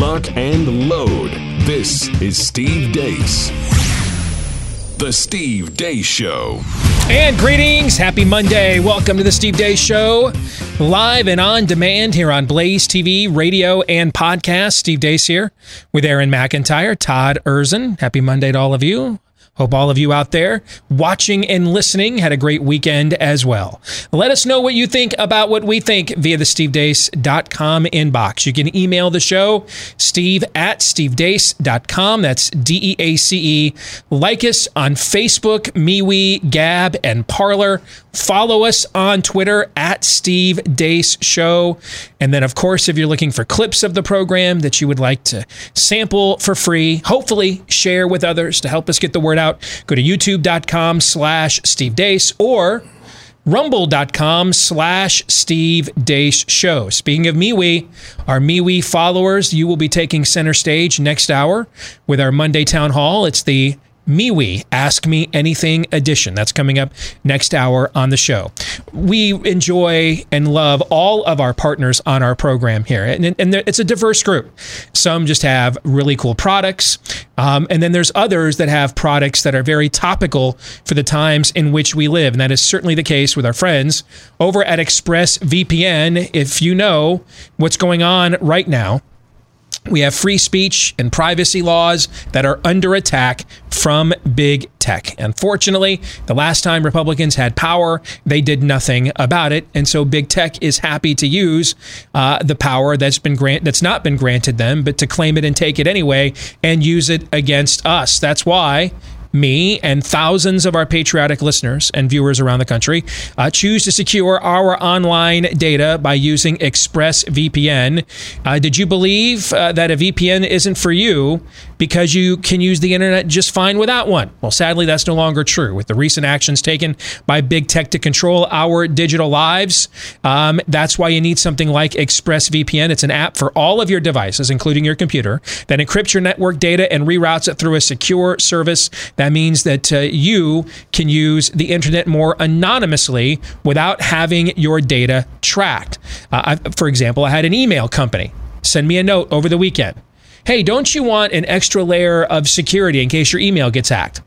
lock, and load. This is Steve Deace. The Steve Deace Show. And greetings. Happy Monday. Welcome to the Steve Deace Show. Live and on demand here on Blaze TV, radio, and podcast. Steve Deace here with Aaron McIntyre, Todd Erzen. Happy Monday to all of you. Hope all of you out there watching and listening had a great weekend as well. Let us know what you think about what we think via the stevedeace.com inbox. You can email the show, steve at stevedeace.com. That's D E A C E. Like us on Facebook, MeWe, Gab, and Parler. Follow us on Twitter at Steve Deace Show. And then, of course, if you're looking for clips of the program that you would like to sample for free, hopefully share with others to help us get the word out, go to youtube.com slash Steve Deace or rumble.com slash Steve Deace Show. Speaking of MeWe, our MeWe followers, you will be taking center stage next hour with our Monday Town Hall. It's the MeWe Ask Me Anything edition. That's coming up next hour on the show. We enjoy and love all of our partners on our program here, and, and it's a diverse group. Some just have really cool products, um, and then there's others that have products that are very topical for the times in which we live, and that is certainly the case with our friends over at ExpressVPN. If you know what's going on right now, we have free speech and privacy laws that are under attack from big tech. Unfortunately, the last time Republicans had power, they did nothing about it, and so big tech is happy to use uh, the power that's been grant that's not been granted them, but to claim it and take it anyway and use it against us. That's why me and thousands of our patriotic listeners and viewers around the country uh, choose to secure our online data by using ExpressVPN. Uh, did you believe uh, that a VPN isn't for you because you can use the internet just fine without one? Well, sadly, that's no longer true. With the recent actions taken by big tech to control our digital lives, um, that's why you need something like ExpressVPN. It's an app for all of your devices, including your computer, that encrypts your network data and reroutes it through a secure service that means that uh, you can use the internet more anonymously without having your data tracked. Uh, I, for example, I had an email company send me a note over the weekend. Hey, don't you want an extra layer of security in case your email gets hacked?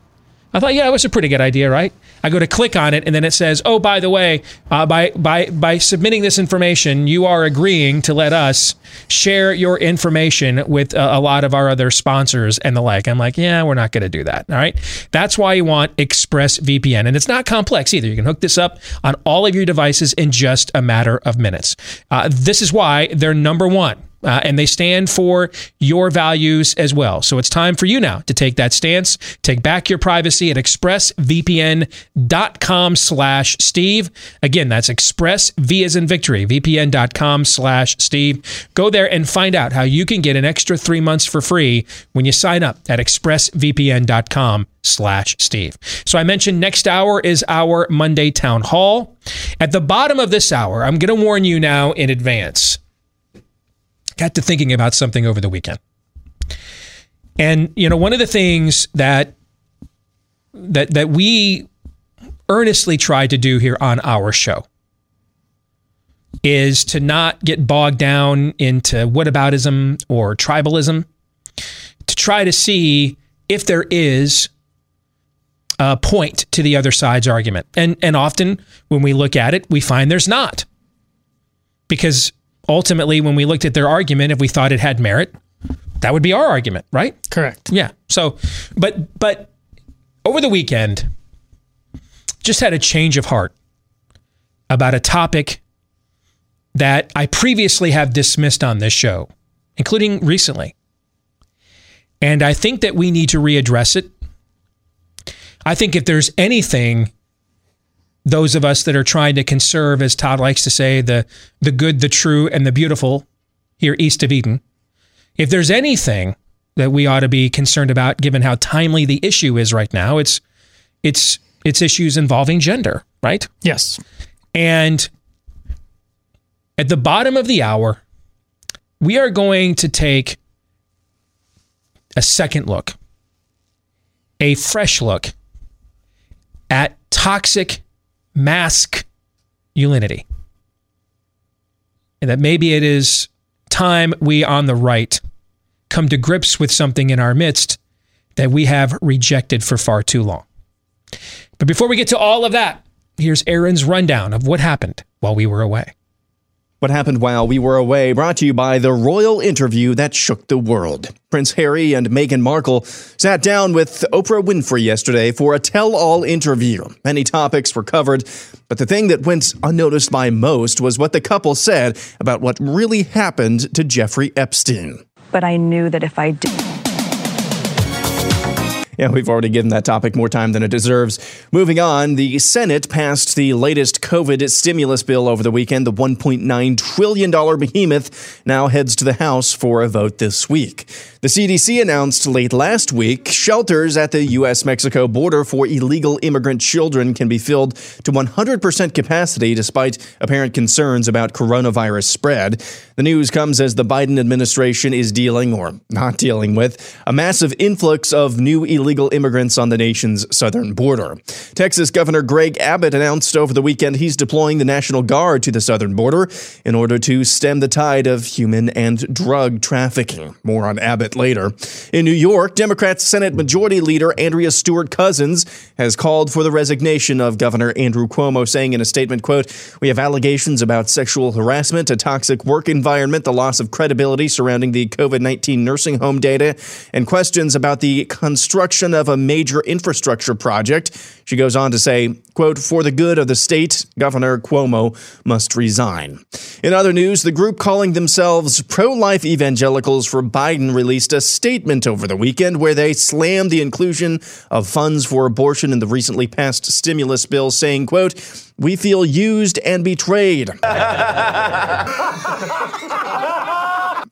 I thought, yeah, it was a pretty good idea, right? I go to click on it, and then it says, "Oh, by the way, uh, by by by submitting this information, you are agreeing to let us share your information with uh, a lot of our other sponsors and the like." I'm like, "Yeah, we're not going to do that." All right, that's why you want ExpressVPN, and it's not complex either. You can hook this up on all of your devices in just a matter of minutes. Uh, this is why they're number one uh, and they stand for your values as well. So it's time for you now to take that stance. Take back your privacy at expressvpn.com slash Steve. Again, that's express V as in victory, vpn.com slash Steve. Go there and find out how you can get an extra three months for free when you sign up at expressvpn.com slash Steve. So I mentioned next hour is our Monday Town Hall. At the bottom of this hour, I'm going to warn you now in advance got to thinking about something over the weekend. And you know, one of the things that that that we earnestly try to do here on our show is to not get bogged down into whataboutism or tribalism, to try to see if there is a point to the other side's argument. And and often when we look at it, we find there's not. Because ultimately, when we looked at their argument, if we thought it had merit, that would be our argument, right? Correct. Yeah. So, but but over the weekend, just had a change of heart about a topic that I previously have dismissed on this show, including recently. And I think that we need to readdress it. I think if there's anything those of us that are trying to conserve, as Todd likes to say, the the good, the true, and the beautiful here east of Eden. If there's anything that we ought to be concerned about, given how timely the issue is right now, it's it's it's issues involving gender, right? Yes. And at the bottom of the hour, we are going to take a second look, a fresh look at toxic masculinity. And that maybe it is time we on the right come to grips with something in our midst that we have rejected for far too long. But before we get to all of that, here's Aaron's rundown of what happened while we were away. What happened while we were away brought to you by the royal interview that shook the world. Prince Harry and Meghan Markle sat down with Oprah Winfrey yesterday for a tell all interview. Many topics were covered, but the thing that went unnoticed by most was what the couple said about what really happened to Jeffrey Epstein. But I knew that if I did. Yeah, we've already given that topic more time than it deserves. Moving on, the Senate passed the latest COVID stimulus bill over the weekend. The $1.9 trillion behemoth now heads to the House for a vote this week. The CDC announced late last week shelters at the U.S. Mexico border for illegal immigrant children can be filled to 100% capacity despite apparent concerns about coronavirus spread. The news comes as the Biden administration is dealing, or not dealing with, a massive influx of new illegal immigrants on the nation's southern border. Texas Governor Greg Abbott announced over the weekend he's deploying the National Guard to the southern border in order to stem the tide of human and drug trafficking. More on Abbott later. In New York, Democrat Senate Majority Leader Andrea Stewart Cousins has called for the resignation of Governor Andrew Cuomo, saying in a statement, quote, We have allegations about sexual harassment, a toxic work environment, the loss of credibility surrounding the COVID 19 nursing home data, and questions about the construction of a major infrastructure project. She goes on to say, quote, For the good of the state, Governor Cuomo must resign. In other news, the group calling themselves pro life evangelicals for Biden released a statement over the weekend where they slammed the inclusion of funds for abortion in the recently passed stimulus bill, saying, quote, we feel used and betrayed.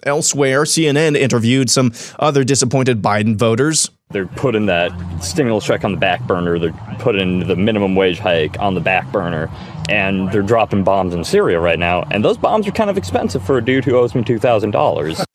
Elsewhere, CNN interviewed some other disappointed Biden voters. They're putting that stimulus check on the back burner. They're putting the minimum wage hike on the back burner. And they're dropping bombs in Syria right now. And those bombs are kind of expensive for a dude who owes me $2,000.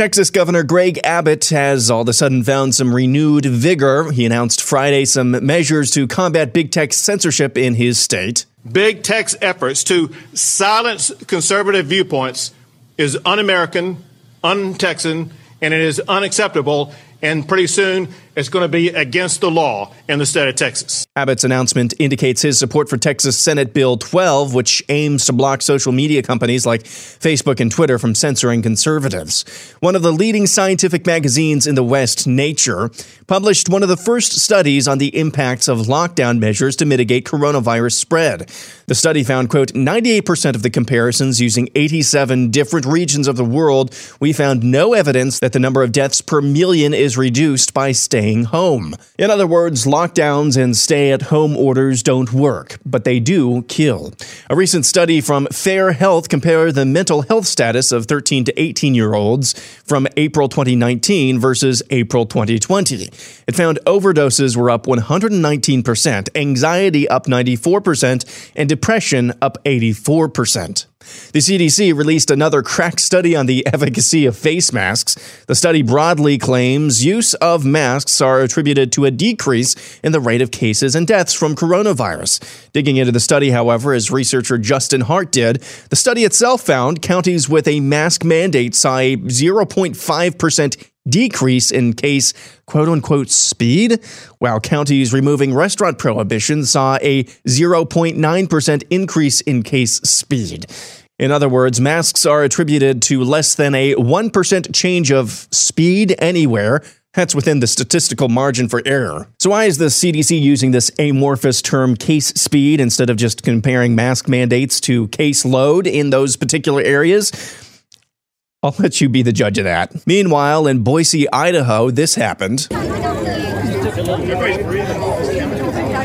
Texas Governor Greg Abbott has all of a sudden found some renewed vigor. He announced Friday some measures to combat big tech censorship in his state. Big tech's efforts to silence conservative viewpoints is un American, un Texan, and it is unacceptable. And pretty soon it's going to be against the law in the state of Texas. Abbott's announcement indicates his support for Texas Senate Bill 12, which aims to block social media companies like Facebook and Twitter from censoring conservatives. One of the leading scientific magazines in the West, Nature, published one of the first studies on the impacts of lockdown measures to mitigate coronavirus spread. The study found, quote, 98% of the comparisons using 87 different regions of the world, we found no evidence that the number of deaths per million is reduced by staying staying home. In other words, lockdowns and stay at home orders don't work, but they do kill. A recent study from Fair Health compared the mental health status of 13 to 18 year olds from April 2019 versus April 2020. It found overdoses were up 119%, anxiety up 94%, and depression up 84%. The CDC released another crack study on the efficacy of face masks. The study broadly claims use of masks are attributed to a decrease in the rate of cases and deaths from coronavirus. Digging into the study, however, as researcher Justin Hart did, the study itself found counties with a mask mandate saw a 0.5% decrease in case quote unquote speed, while counties removing restaurant prohibitions saw a 0.9% increase in case speed. In other words, masks are attributed to less than a 1% change of speed anywhere. That's within the statistical margin for error. So, why is the CDC using this amorphous term case speed instead of just comparing mask mandates to case load in those particular areas? I'll let you be the judge of that. Meanwhile, in Boise, Idaho, this happened.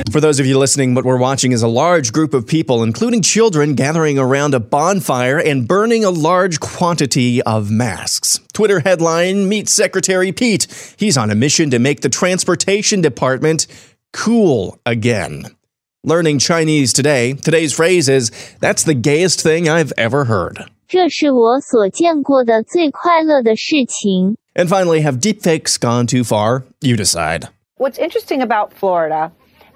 For those of you listening, what we're watching is a large group of people, including children, gathering around a bonfire and burning a large quantity of masks. Twitter headline Meet Secretary Pete. He's on a mission to make the transportation department cool again. Learning Chinese today, today's phrase is That's the gayest thing I've ever heard. 这是我所见过的最快乐的事情。And finally, have deepfakes gone too far? You decide. What's interesting about Florida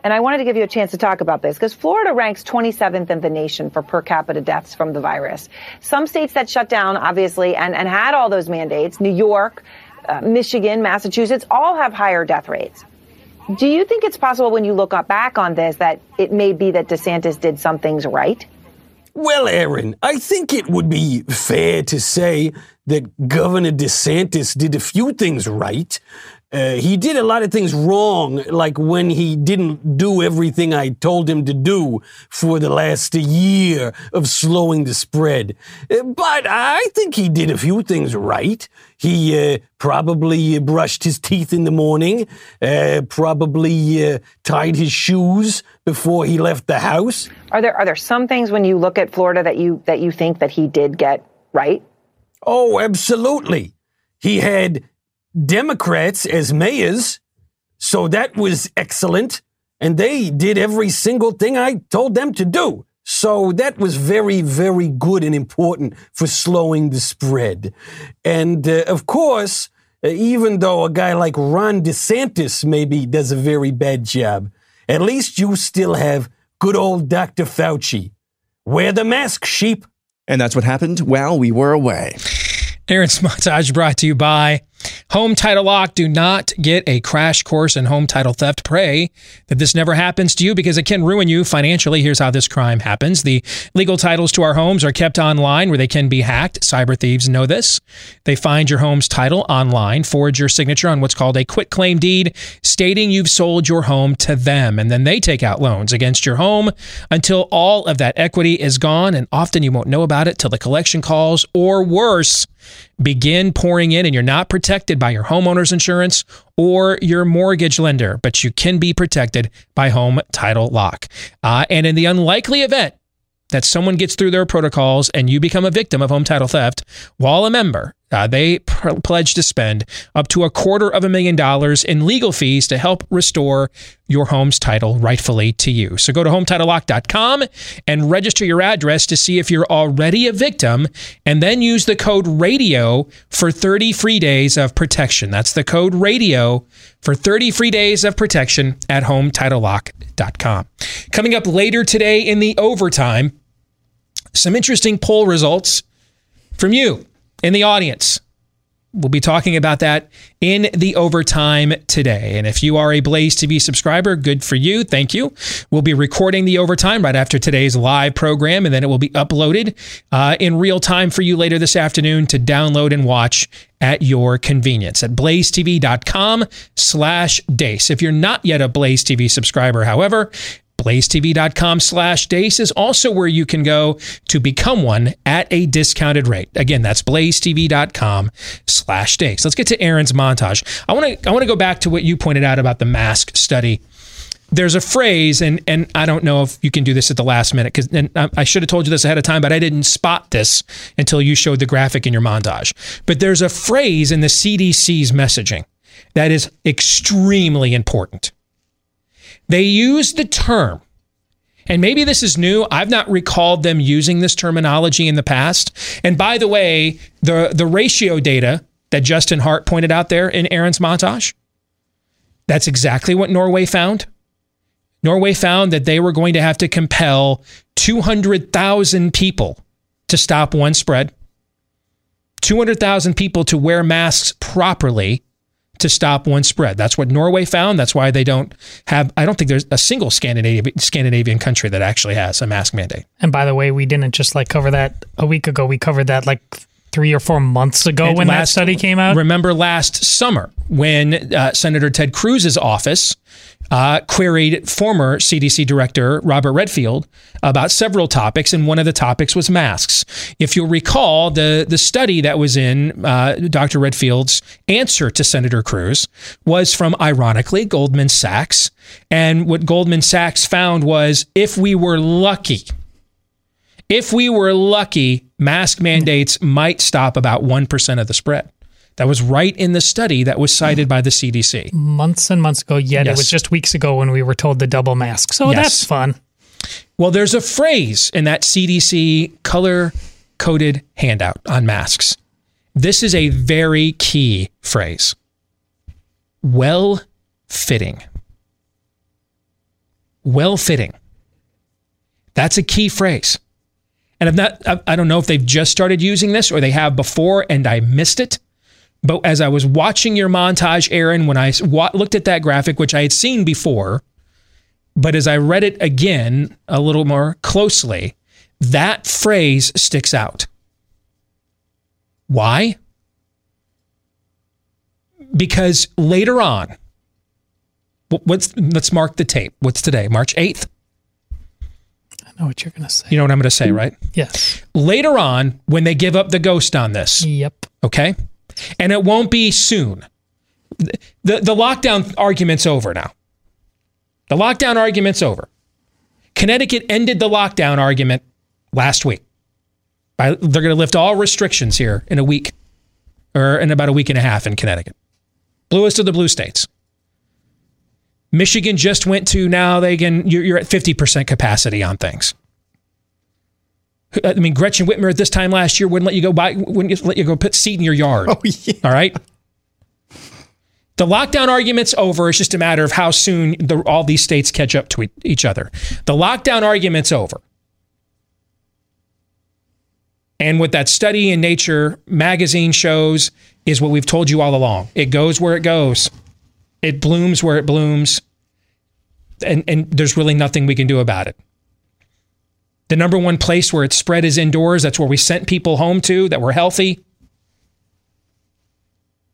And I wanted to give you a chance to talk about this because Florida ranks 27th in the nation for per capita deaths from the virus. Some states that shut down, obviously, and, and had all those mandates, New York, uh, Michigan, Massachusetts, all have higher death rates. Do you think it's possible when you look back on this that it may be that DeSantis did some things right? Well, Aaron, I think it would be fair to say that Governor DeSantis did a few things right. Uh, he did a lot of things wrong, like when he didn't do everything I told him to do for the last year of slowing the spread. Uh, but I think he did a few things right. He uh, probably brushed his teeth in the morning, uh, probably uh, tied his shoes before he left the house. Are there are there some things when you look at Florida that you that you think that he did get right? Oh, absolutely. He had Democrats as mayors. So that was excellent. And they did every single thing I told them to do. So that was very, very good and important for slowing the spread. And uh, of course, uh, even though a guy like Ron DeSantis maybe does a very bad job, at least you still have good old Dr. Fauci. Wear the mask, sheep. And that's what happened while we were away. Aaron's montage brought to you by Home Title Lock. Do not get a crash course in home title theft. Pray that this never happens to you because it can ruin you financially. Here's how this crime happens. The legal titles to our homes are kept online where they can be hacked. Cyber thieves know this. They find your home's title online, forge your signature on what's called a quit claim deed, stating you've sold your home to them. And then they take out loans against your home until all of that equity is gone. And often you won't know about it till the collection calls or worse begin pouring in and you're not protected by your homeowner's insurance or your mortgage lender, but you can be protected by Home Title Lock. Uh, and in the unlikely event that someone gets through their protocols and you become a victim of home title theft while a member, uh, they pr- pledge to spend up to a quarter of a million dollars in legal fees to help restore your home's title rightfully to you. So go to hometitlelock.com and register your address to see if you're already a victim, and then use the code RADIO for 30 free days of protection. That's the code RADIO for 30 free days of protection at hometitlelock.com. Coming up later today in the overtime, some interesting poll results from you in the audience. We'll be talking about that in the overtime today. And if you are a Blaze TV subscriber, good for you. Thank you. We'll be recording the overtime right after today's live program, and then it will be uploaded uh, in real time for you later this afternoon to download and watch at your convenience at blazetv.com slash deace. If you're not yet a Blaze TV subscriber, however, blazetv.com slash deace is also where you can go to become one at a discounted rate. Again that's blazetv.com slash deace. Let's get to aaron's montage. I want to i want to go back to what you pointed out about the mask study. There's a phrase and and i don't know if you can do this at the last minute because and i should have told you this ahead of time but i didn't spot this until you showed the graphic in your montage. But there's a phrase in the cdc's messaging that is extremely important they use the term, and maybe this is new. I've not recalled them using this terminology in the past. And by the way, the, the ratio data that Justin Hart pointed out there in Aaron's montage, that's exactly what Norway found. Norway found that they were going to have to compel 200,000 people to stop one spread, 200,000 people to wear masks properly, to stop one spread. That's what Norway found. That's why they don't have, I don't think there's a single Scandinavian, Scandinavian country that actually has a mask mandate. And by the way, we didn't just like cover that a week ago. We covered that like three or four months ago And when that study came out. Remember last summer when uh, Senator Ted Cruz's office uh, queried former CDC Director Robert Redfield about several topics, and one of the topics was masks. If you'll recall, the the study that was in uh, Dr. Redfield's answer to Senator Cruz was from, ironically, Goldman Sachs, and what Goldman Sachs found was if we were lucky. If we were lucky, mask mandates might stop about 1% of the spread. That was right in the study that was cited by the CDC. months and months ago, yet Yes. it was just weeks ago when we were told the double mask. So Yes. that's fun. Well, there's a phrase in that CDC color coded handout on masks. This is a very key phrase well fitting. well fitting. That's a key phrase. And I've not, I- I don't know if they've just started using this or they have before and I missed it. But as I was watching your montage, Aaron, when I wa- looked at that graphic, which I had seen before, but as I read it again a little more closely, that phrase sticks out. Why? Because later on, what's let's mark the tape. What's today? March 8th. I know what you're going to say. You know what I'm going to say, right? Yes. Later on, when they give up the ghost on this, Yep. okay? And it won't be soon. The, the lockdown argument's over now. The lockdown argument's over. Connecticut ended the lockdown argument last week. By, they're going to lift all restrictions here in a week or in about a week and a half in Connecticut. Bluest of the blue states. Michigan just went to now they can you're, you're at 50% capacity on things. I mean, Gretchen Whitmer at this time last year wouldn't let you go buy, wouldn't let you go put seed in your yard. Oh, yeah. All right. The lockdown argument's over. It's just a matter of how soon the, all these states catch up to each other. The lockdown argument's over. And what that study in Nature magazine shows is what we've told you all along. It goes where it goes. It blooms where it blooms. And, and there's really nothing we can do about it. The number one place where it's spread is indoors. That's where we sent people home to that were healthy.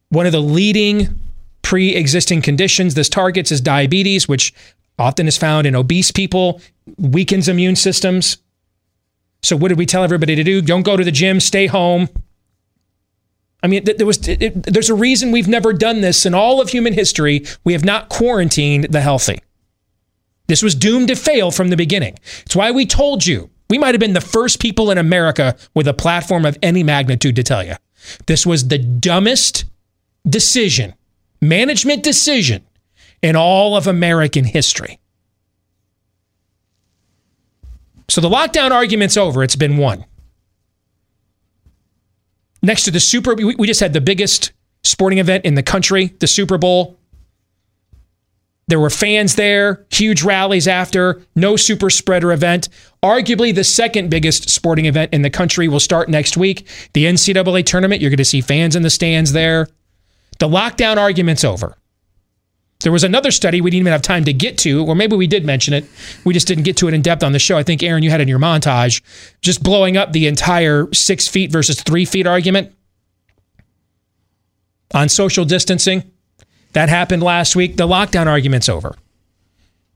One of the leading pre existing conditions this targets is diabetes, which often is found in obese people, weakens immune systems. So, what did we tell everybody to do? Don't go to the gym, stay home. I mean, there was it, it- there's a reason we've never done this in all of human history. We have not quarantined the healthy. This was doomed to fail from the beginning. It's why we told you. We might have been the first people in America with a platform of any magnitude to tell you. This was the dumbest decision, management decision in all of American history. So the lockdown argument's over. It's been won. Next to the Super, we just had the biggest sporting event in the country, the Super Bowl. There were fans there, huge rallies after, no super spreader event. Arguably the second biggest sporting event in the country will start next week. The NCAA tournament, you're going to see fans in the stands there. The lockdown argument's over. There was another study we didn't even have time to get to, or maybe we did mention it. We just didn't get to it in depth on the show. I think, Aaron, you had in your montage, just blowing up the entire six feet versus three feet argument on social distancing. That happened last week. The lockdown argument's over.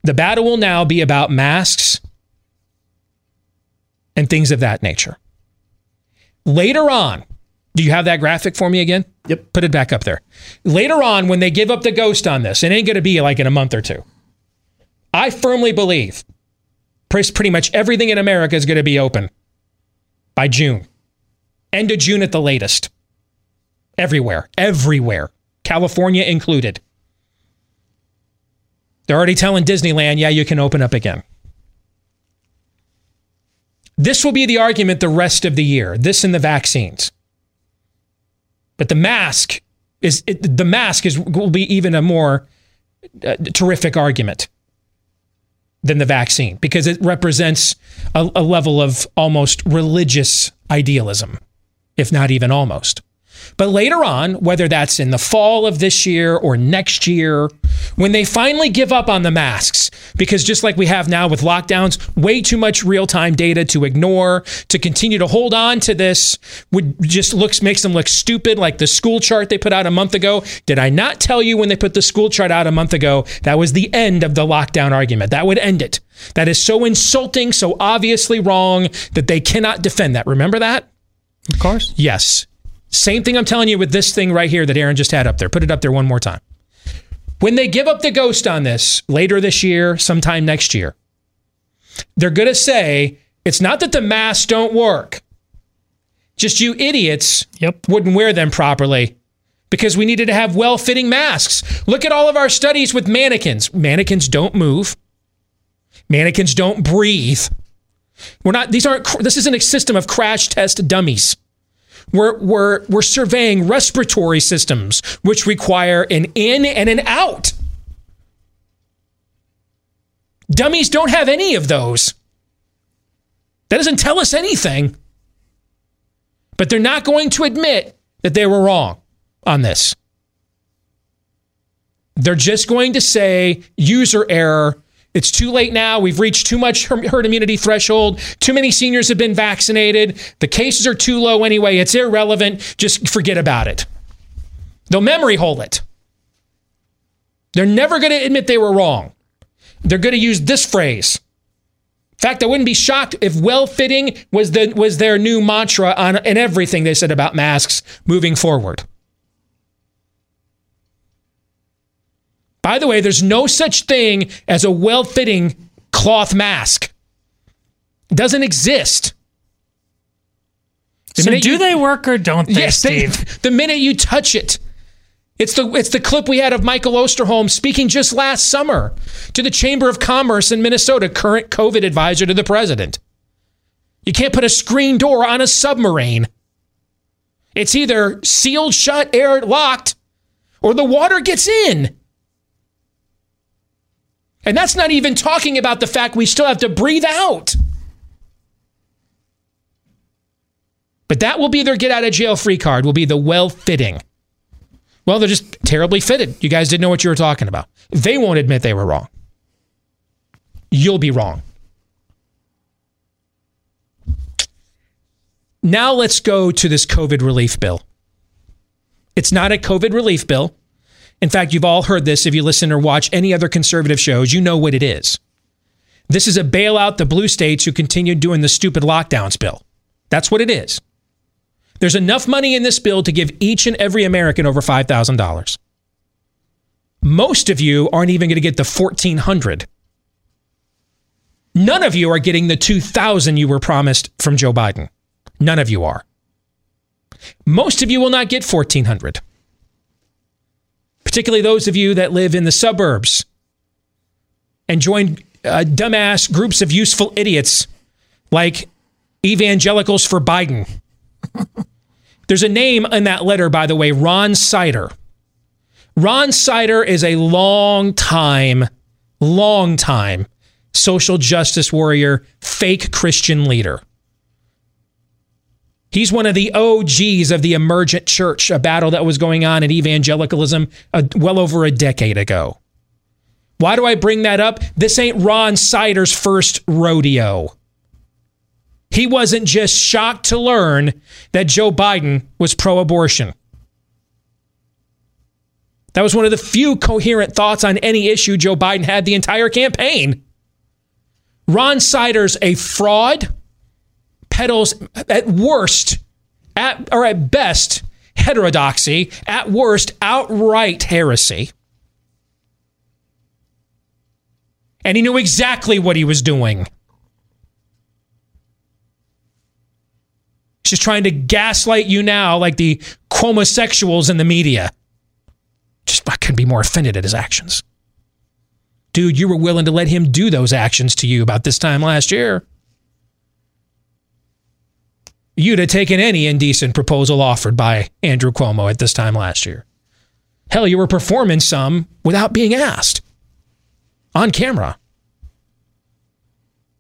The battle will now be about masks and things of that nature. Later on, do you have that graphic for me again? Yep. Put it back up there. Later on, when they give up the ghost on this, it ain't going to be like in a month or two. I firmly believe pretty much everything in America is going to be open by June. End of June at the latest. Everywhere, everywhere, California included. They're already telling Disneyland, yeah, you can open up again. This will be the argument the rest of the year, this and the vaccines. But the mask is it, the mask is will be even a more uh, terrific argument than the vaccine because it represents a, a level of almost religious idealism, if not even almost. But later on, whether that's in the fall of this year or next year, when they finally give up on the masks, because just like we have now with lockdowns, way too much real time data to ignore, to continue to hold on to this would just looks makes them look stupid, like the school chart they put out a month ago. Did I not tell you when they put the school chart out a month ago that was the end of the lockdown argument? That would end it. That is so insulting, so obviously wrong that they cannot defend that. Remember that? Of course. Yes. Same thing I'm telling you with this thing right here that Aaron just had up there. Put it up there one more time. When they give up the ghost on this later this year, sometime next year, they're going to say it's not that the masks don't work. Just you idiots Yep. wouldn't wear them properly because we needed to have well fitting masks. Look at all of our studies with mannequins. Mannequins don't move, mannequins don't breathe. We're not, these aren't, this isn't a system of crash test dummies. We're, we're, we're surveying respiratory systems, which require an in and an out. Dummies don't have any of those. That doesn't tell us anything. But they're not going to admit that they were wrong on this. They're just going to say user error. It's too late now. We've reached too much herd immunity threshold. Too many seniors have been vaccinated. The cases are too low anyway. It's irrelevant. Just forget about it. They'll memory hole it. They're never going to admit they were wrong. They're going to use this phrase. In fact, I wouldn't be shocked if well fitting was, the, was their new mantra on and everything they said about masks moving forward. By the way, there's no such thing as a well fitting cloth mask, it doesn't exist. The so do you, they work or don't they, yes, Steve? They, the minute you touch it, it's the it's the clip we had of Michael Osterholm speaking just last summer to the Chamber of Commerce in Minnesota, current COVID advisor to the president. You can't put a screen door on a submarine. It's either sealed shut, air locked, or the water gets in. And that's not even talking about the fact we still have to breathe out. But that will be their get out of jail free card, will be the well fitting. Well, they're just terribly fitted. You guys didn't know what you were talking about. They won't admit they were wrong. You'll be wrong. Now let's go to this COVID relief bill. It's not a COVID relief bill. In fact, you've all heard this if you listen or watch any other conservative shows, you know what it is. This is a bailout the blue states who continued doing the stupid lockdowns bill. That's what it is. There's enough money in this bill to give each and every American over $5,000. Most of you aren't even going to get the 1400. None of you are getting the 2000 you were promised from Joe Biden. None of you are. Most of you will not get 1400. Particularly those of you that live in the suburbs and join uh, dumbass groups of useful idiots like evangelicals for Biden there's a name in that letter, by the way, Ron Sider. Ron Sider is a long time, long time social justice warrior, fake Christian leader. He's one of the OGs of the emergent church, a battle that was going on in evangelicalism uh, well over a decade ago. Why do I bring that up? This ain't Ron Sider's first rodeo. He wasn't just shocked to learn that Joe Biden was pro abortion. That was one of the few coherent thoughts on any issue Joe Biden had the entire campaign. Ron Sider's a fraud, peddles at worst, at or at best, heterodoxy, at worst, outright heresy. And he knew exactly what he was doing. She's trying to gaslight you now like the homosexuals in the media. Just I couldn't be more offended at his actions. Dude, you were willing to let him do those actions to you about this time last year. You'd have taken any indecent proposal offered by Andrew Cuomo at this time last year. Hell, you were performing some without being asked on camera.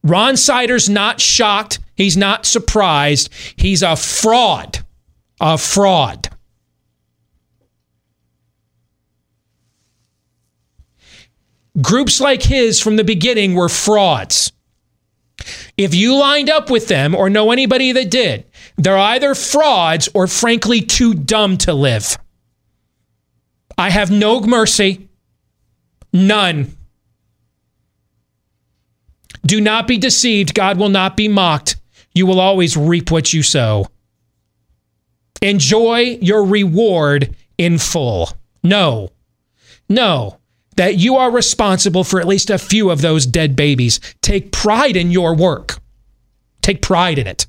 Ron Sider's not shocked He's not surprised. He's a fraud. A fraud. Groups like his from the beginning were frauds. If you lined up with them or know anybody that did, they're either frauds or frankly too dumb to live. I have no mercy. None. Do not be deceived. God will not be mocked. You will always reap what you sow. Enjoy your reward in full. No, no, that you are responsible for at least a few of those dead babies. Take pride in your work, take pride in it.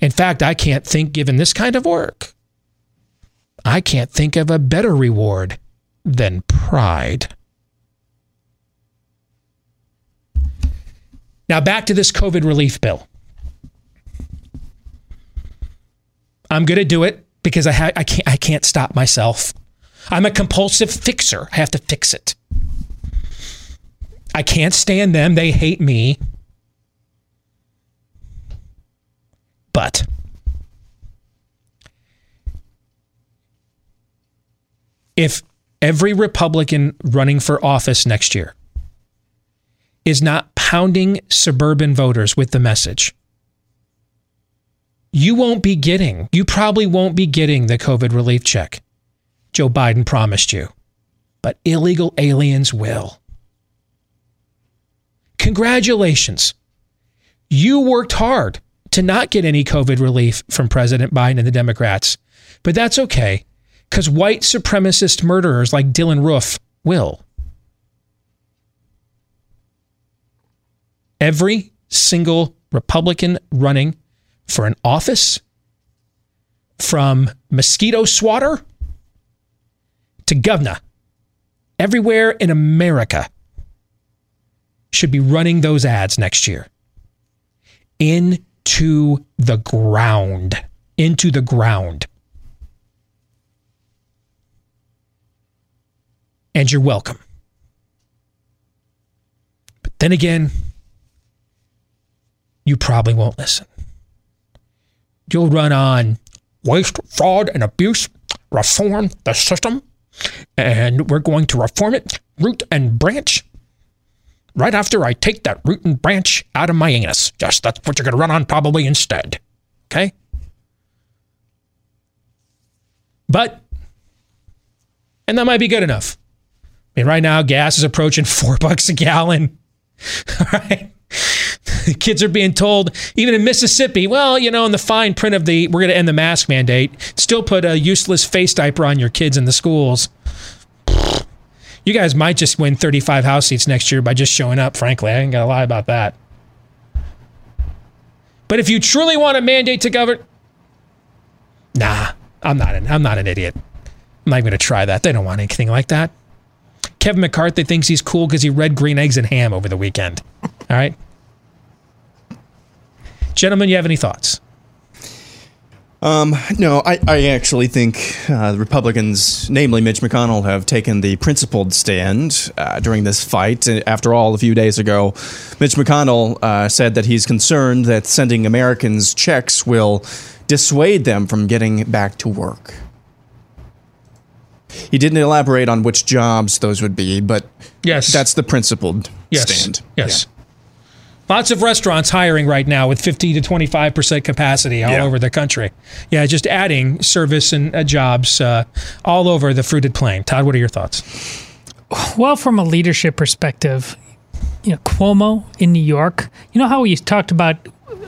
In fact, I can't think, given this kind of work, I can't think of a better reward than pride. Now, back to this COVID relief bill. I'm going to do it because I, ha- I, can't, I can't stop myself. I'm a compulsive fixer. I have to fix it. I can't stand them. They hate me. But if every Republican running for office next year is not pounding suburban voters with the message, you won't be getting, you probably won't be getting the COVID relief check Joe Biden promised you, but illegal aliens will. Congratulations. You worked hard to not get any COVID relief from President Biden and the Democrats, but that's okay because white supremacist murderers like Dylann Roof will. Every single Republican running for an office, from mosquito swatter to governor, everywhere in America should be running those ads next year into the ground. Into the ground. And you're welcome. But then again, you probably won't listen. You'll run on waste, fraud, and abuse, reform the system, and we're going to reform it root and branch right after I take that root and branch out of my anus. Yes, that's what you're going to run on probably instead. Okay? But, and that might be good enough. I mean, right now, gas is approaching four bucks a gallon. All right. Kids are being told, even in Mississippi, well, you know, in the fine print of the, we're going to end the mask mandate, still put a useless face diaper on your kids in the schools. You guys might just win 35 House seats next year by just showing up, frankly. I ain't going to lie about that. But if you truly want a mandate to govern, nah, I'm not an, I'm not an idiot. I'm not even going to try that. They don't want anything like that. Kevin McCarthy thinks he's cool because he read Green Eggs and Ham over the weekend. All right. Gentlemen, you have any thoughts? Um, no, I, I actually think uh, the Republicans, namely Mitch McConnell, have taken the principled stand uh, during this fight. After all, a few days ago, Mitch McConnell uh, said that he's concerned that sending Americans checks will dissuade them from getting back to work. He didn't elaborate on which jobs those would be, but yes, that's the principled yes. stand. Yes. Yeah. Lots of restaurants hiring right now with 50 to 25% capacity all yeah. over the country. Yeah, just adding service and uh, jobs uh, all over the fruited plain. Todd, what are your thoughts? Well, from a leadership perspective, you know, Cuomo in New York, you know how we talked about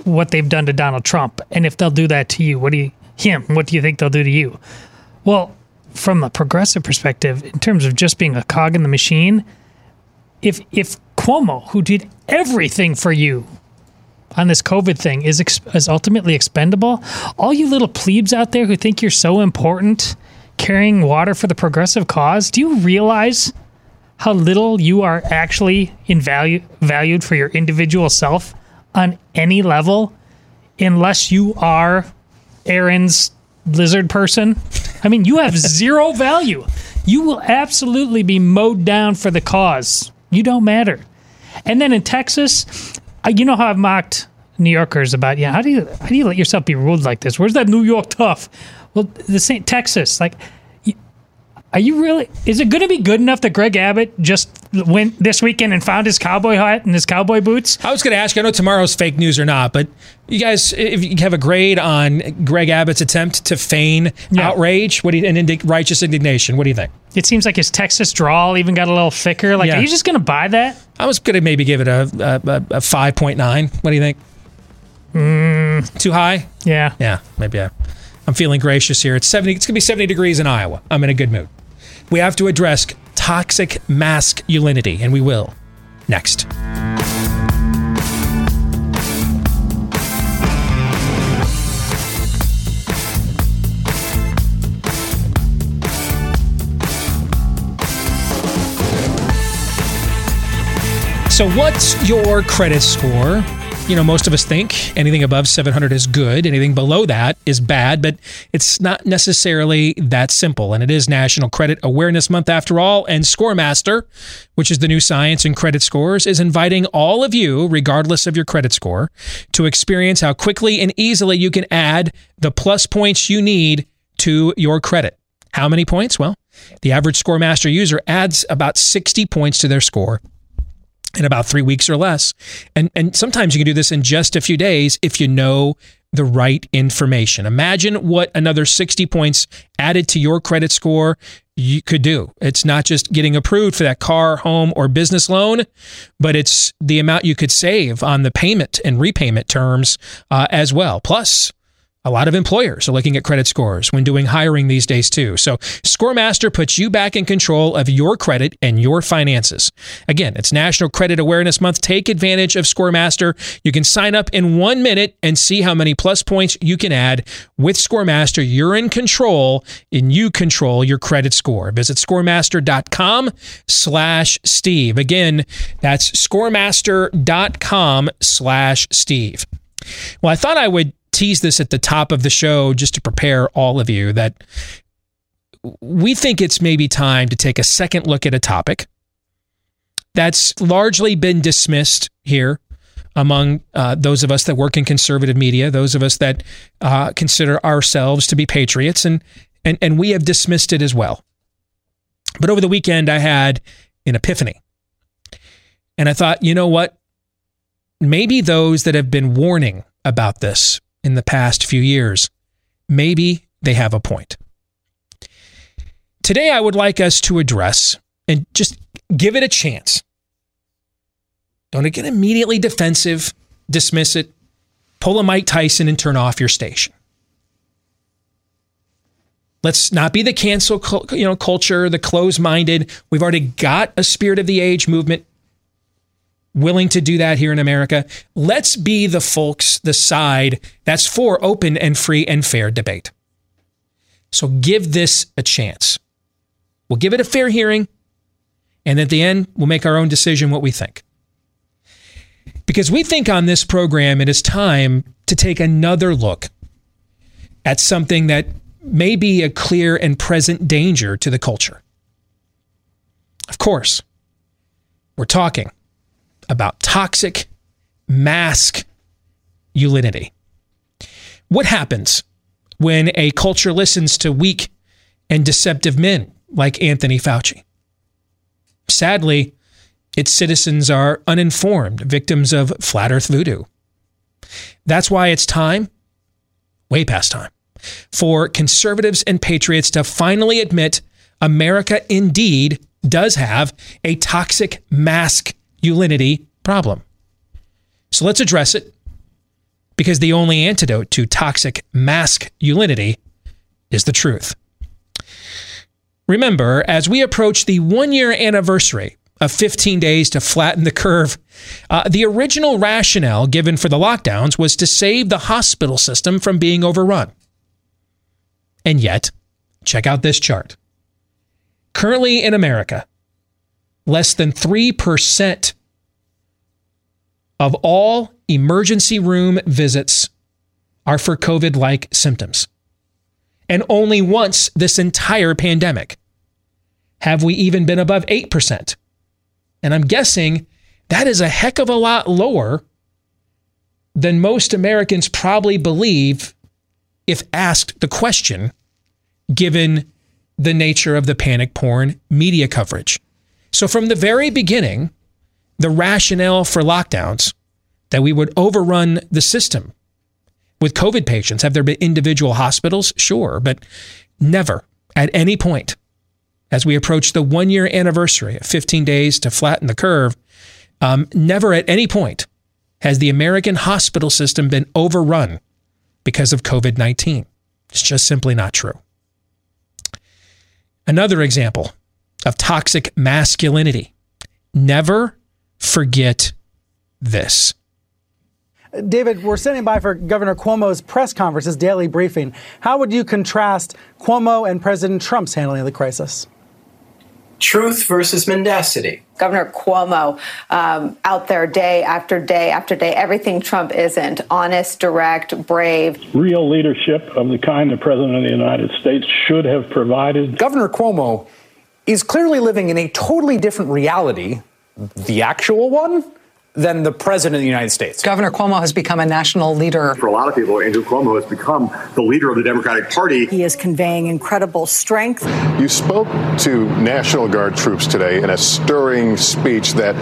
what they've done to Donald Trump, and if they'll do that to you, what do you him? What do you think they'll do to you? Well, from a progressive perspective, in terms of just being a cog in the machine, if if Cuomo, who did everything for you on this COVID thing, is ex- is ultimately expendable, all you little plebes out there who think you're so important, carrying water for the progressive cause, do you realize how little you are actually in value valued for your individual self on any level, unless you are Aaron's lizard person? I mean, you have zero value. You will absolutely be mowed down for the cause. You don't matter. And then in Texas, uh, you know how I've mocked New Yorkers about, yeah, how do you how do you let yourself be ruled like this? Where's that New York tough? Well, the same Texas, like are you really? Is it going to be good enough that Greg Abbott just went this weekend and found his cowboy hat and his cowboy boots? I was going to ask. I know tomorrow's fake news or not, but you guys, if you have a grade on Greg Abbott's attempt to feign yeah. outrage, what do you, and indi- righteous indignation, what do you think? It seems like his Texas drawl even got a little thicker. Like, yeah. are you just going to buy that? I was going to maybe give it a, a, a five point nine. What do you think? Mm. Too high? Yeah. Yeah, maybe. I, I'm feeling gracious here. It's seventy. It's going to be seventy degrees in Iowa. I'm in a good mood we have to address toxic masculinity, and we will next. So, what's your credit score you know, most of us think anything above 700 is good, anything below that is bad, but it's not necessarily that simple. And it is National Credit Awareness Month after all. And Scoremaster, which is the new science in credit scores, is inviting all of you, regardless of your credit score, to experience how quickly and easily you can add the plus points you need to your credit. How many points? Well, the average Scoremaster user adds about 60 points to their score in about three weeks or less. And, and sometimes you can do this in just a few days if you know the right information. Imagine what another 60 points added to your credit score you could do. It's not just getting approved for that car, home, or business loan, but it's the amount you could save on the payment and repayment terms uh, as well. Plus, a lot of employers are looking at credit scores when doing hiring these days too. So Scoremaster puts you back in control of your credit and your finances. Again, it's National Credit Awareness Month. Take advantage of Scoremaster. You can sign up in one minute and see how many plus points you can add. With Scoremaster, you're in control and you control your credit score. Visit scoremaster.com slash Steve. Again, that's scoremaster.com slash Steve. Well, I thought I would tease this at the top of the show just to prepare all of you that we think it's maybe time to take a second look at a topic that's largely been dismissed here among uh, those of us that work in conservative media, those of us that uh, consider ourselves to be patriots, and, and and we have dismissed it as well. But over the weekend, I had an epiphany, and I thought, you know what? Maybe those that have been warning about this in the past few years. Maybe they have a point. Today, I would like us to address and just give it a chance. Don't get immediately defensive, dismiss it, pull a Mike Tyson and turn off your station. Let's not be the cancel you know, culture, the closed minded. We've already got a spirit of the age movement willing to do that here in America. Let's be the folks, the side that's for open and free and fair debate. So give this a chance. We'll give it a fair hearing, and at the end, we'll make our own decision what we think. Because we think on this program, it is time to take another look at something that may be a clear and present danger to the culture. Of course, we're talking about toxic masculinity. What happens when a culture listens to weak and deceptive men like Anthony Fauci? Sadly, its citizens are uninformed, victims of flat earth voodoo. That's why it's time, way past time, for conservatives and patriots to finally admit America indeed does have a toxic mask masculinity problem. So let's address it because the only antidote to toxic mask masculinity is the truth. Remember, as we approach the one year anniversary of 15 days to flatten the curve, uh, the original rationale given for the lockdowns was to save the hospital system from being overrun. And yet, check out this chart. Currently in America, less than 3% of all emergency room visits are for COVID like symptoms. And only once this entire pandemic have we even been above 8%. And I'm guessing that is a heck of a lot lower than most Americans probably believe if asked the question, given the nature of the panic porn media coverage. So, from the very beginning, the rationale for lockdowns that we would overrun the system with COVID patients. Have there been individual hospitals? Sure, but never at any point as we approach the one year anniversary of 15 days to flatten the curve, um, never at any point has the American hospital system been overrun because of COVID 19. It's just simply not true. Another example of toxic masculinity. Never forget this. David, we're standing by for Governor Cuomo's press conference, his daily briefing. How would you contrast Cuomo and President Trump's handling of the crisis? truth versus mendacity. Governor Cuomo um, out there day after day after day, everything Trump isn't honest, direct, brave. Real leadership of the kind the President of the United States should have provided. Governor Cuomo is clearly living in a totally different reality, the actual one, than the President of the United States. Governor Cuomo has become a national leader. For a lot of people, Andrew Cuomo has become the leader of the Democratic Party. He is conveying incredible strength. You spoke to National Guard troops today in a stirring speech that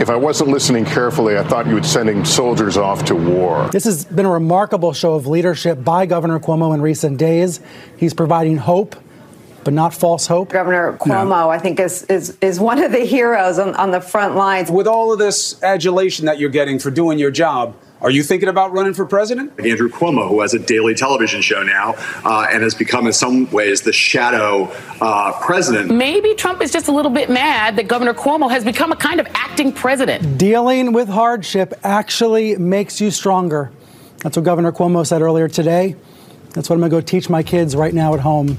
if I wasn't listening carefully, I thought you were sending soldiers off to war. This has been a remarkable show of leadership by Governor Cuomo in recent days. He's providing hope but not false hope. Governor Cuomo, no. I think, is, is, is one of the heroes on, on the front lines. With all of this adulation that you're getting for doing your job, are you thinking about running for president? Andrew Cuomo, who has a daily television show now uh, and has become, in some ways, the shadow uh, president. Maybe Trump is just a little bit mad that Governor Cuomo has become a kind of acting president. Dealing with hardship actually makes you stronger. That's what Governor Cuomo said earlier today. That's what I'm going to go teach my kids right now at home.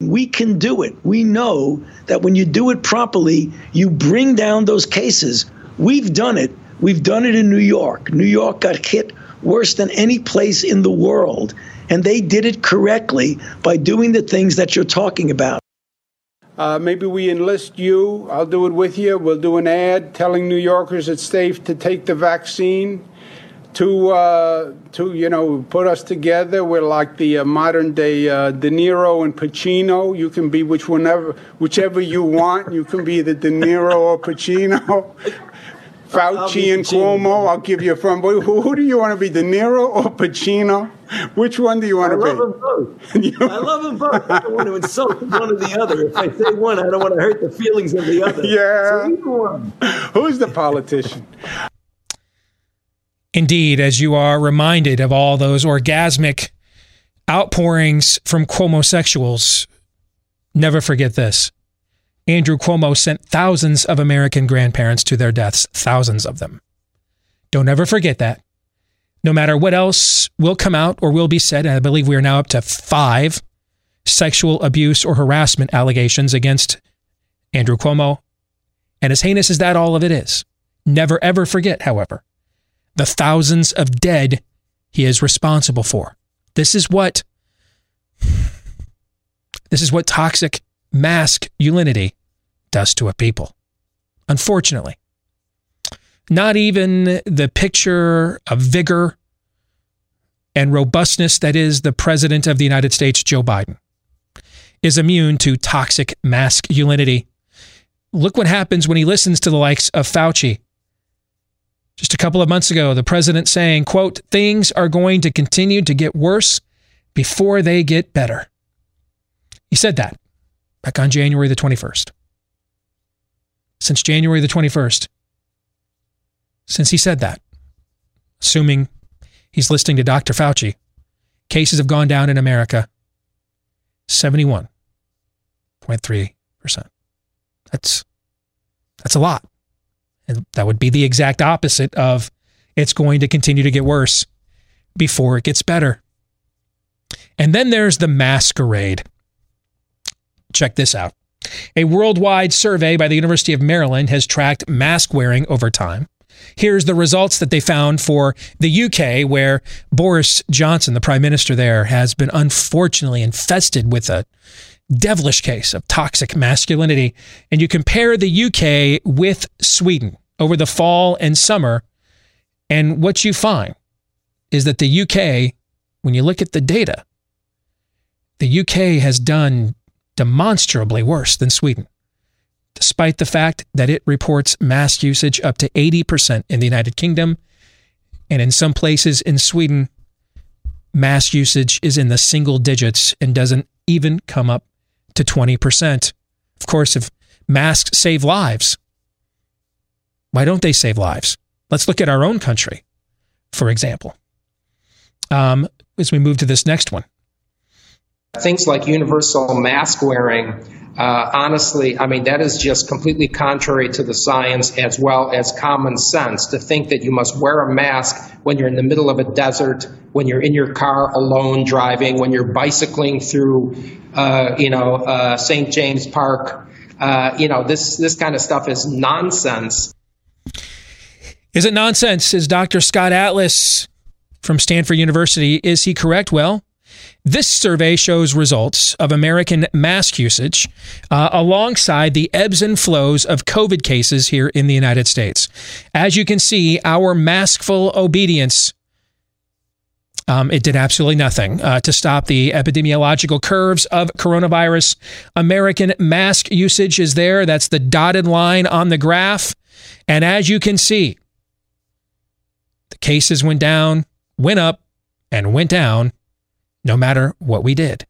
We can do it. We know that when you do it properly, you bring down those cases. We've done it. We've done it in New York. New York got hit worse than any place in the world. And they did it correctly by doing the things that you're talking about. Uh, maybe we enlist you. I'll do it with you. We'll do an ad telling New Yorkers it's safe to take the vaccine to uh, to you know put us together. We're like the uh, modern day uh, De Niro and Pacino. You can be which whenever whichever you want. You can be the De Niro or Pacino. Fauci and Cuomo. I'll give you a phone. Who, who do you want to be, De Niro or Pacino? Which one do you want I to be? Them both. I love them both. I don't want to insult one or the other. If I say one, I don't want to hurt the feelings of the other. Yeah. So Who's the politician? Indeed, as you are reminded of all those orgasmic outpourings from Cuomosexuals, never forget this. Andrew Cuomo sent thousands of American grandparents to their deaths, thousands of them. Don't ever forget that. No matter what else will come out or will be said, and I believe we are now up to five sexual abuse or harassment allegations against Andrew Cuomo. And as heinous as that all of it is, never ever forget, however, the thousands of dead he is responsible for. This is what this is what toxic masculinity does to a people. Unfortunately, not even the picture of vigor and robustness that is the president of the United States, Joe Biden, is immune to toxic masculinity. Look what happens when he listens to the likes of Fauci just a couple of months ago, the president saying, quote, things are going to continue to get worse before they get better. He said that back on January the 21st. Since January the 21st, since he said that, assuming he's listening to Dr. Fauci, cases have gone down in America 71.3%. That's that's a lot. And that would be the exact opposite of it's going to continue to get worse before it gets better. And then there's the masquerade. Check this out. A worldwide survey by the University of Maryland has tracked mask wearing over time. Here's the results that they found for the UK, where Boris Johnson, the prime minister there, has been unfortunately infested with a devilish case of toxic masculinity. And you compare the UK with Sweden over the fall and summer. And what you find is that the UK, when you look at the data, the UK has done demonstrably worse than Sweden, despite the fact that it reports mask usage up to 80% in the United Kingdom. And in some places in Sweden, mask usage is in the single digits and doesn't even come up to 20%. Of course, if masks save lives, why don't they save lives? Let's look at our own country, for example. Um, as we move to this next one. Things like universal mask wearing, uh, honestly, I mean, that is just completely contrary to the science as well as common sense to think that you must wear a mask when you're in the middle of a desert, when you're in your car alone driving, when you're bicycling through, uh, you know, uh, St. James Park uh, you know, this this kind of stuff is nonsense. Is it nonsense? Is Dr. Scott Atlas from Stanford University is he correct? Well, this survey shows results of American mask usage uh, alongside the ebbs and flows of COVID cases here in the United States. As you can see, our maskful obedience. Um, it did absolutely nothing uh, to stop the epidemiological curves of coronavirus. American mask usage is there. That's the dotted line on the graph. And as you can see, cases went down, went up, and went down no matter what we did.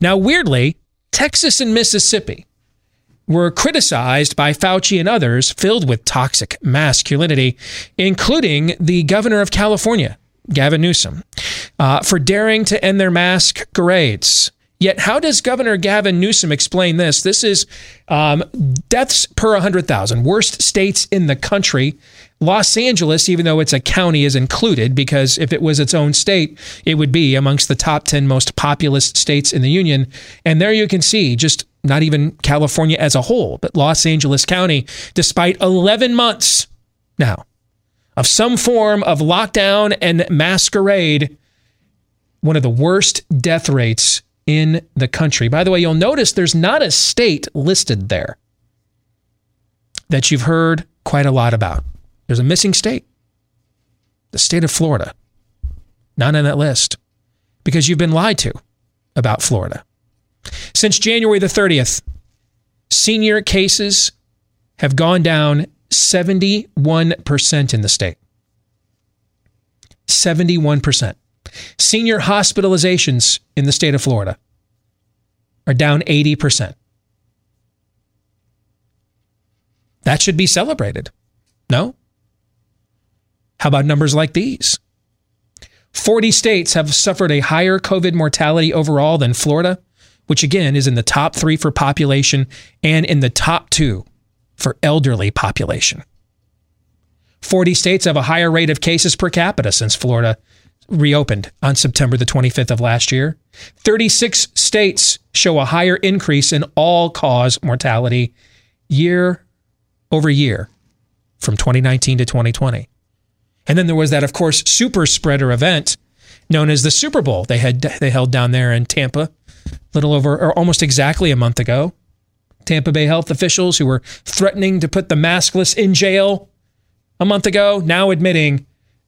Now, weirdly, Texas and Mississippi were criticized by Fauci and others filled with toxic masculinity, including the governor of California, Gavin Newsom, uh, for daring to end their mask grades. Yet, how does Governor Gavin Newsom explain this? This is um, deaths per 100,000, worst states in the country. Los Angeles, even though it's a county, is included because if it was its own state, it would be amongst the top 10 most populous states in the union. And there you can see just not even California as a whole, but Los Angeles County, despite 11 months now of some form of lockdown and masquerade, one of the worst death rates in the country. By the way, you'll notice there's not a state listed there that you've heard quite a lot about. There's a missing state, the state of Florida. Not on that list because you've been lied to about Florida. Since January the 30th, senior cases have gone down 71% in the state. 71%. Senior hospitalizations in the state of Florida are down 80%. That should be celebrated. No? How about numbers like these? 40 states have suffered a higher COVID mortality overall than Florida, which again is in the top three for population and in the top two for elderly population. 40 states have a higher rate of cases per capita since Florida reopened on September the 25th of last year. 36 states show a higher increase in all cause mortality year over year from 2019 to 2020. And then there was that, of course, super spreader event known as the Super Bowl. They had they held down there in Tampa, a little over or almost exactly a month ago. Tampa Bay health officials who were threatening to put the maskless in jail a month ago, now admitting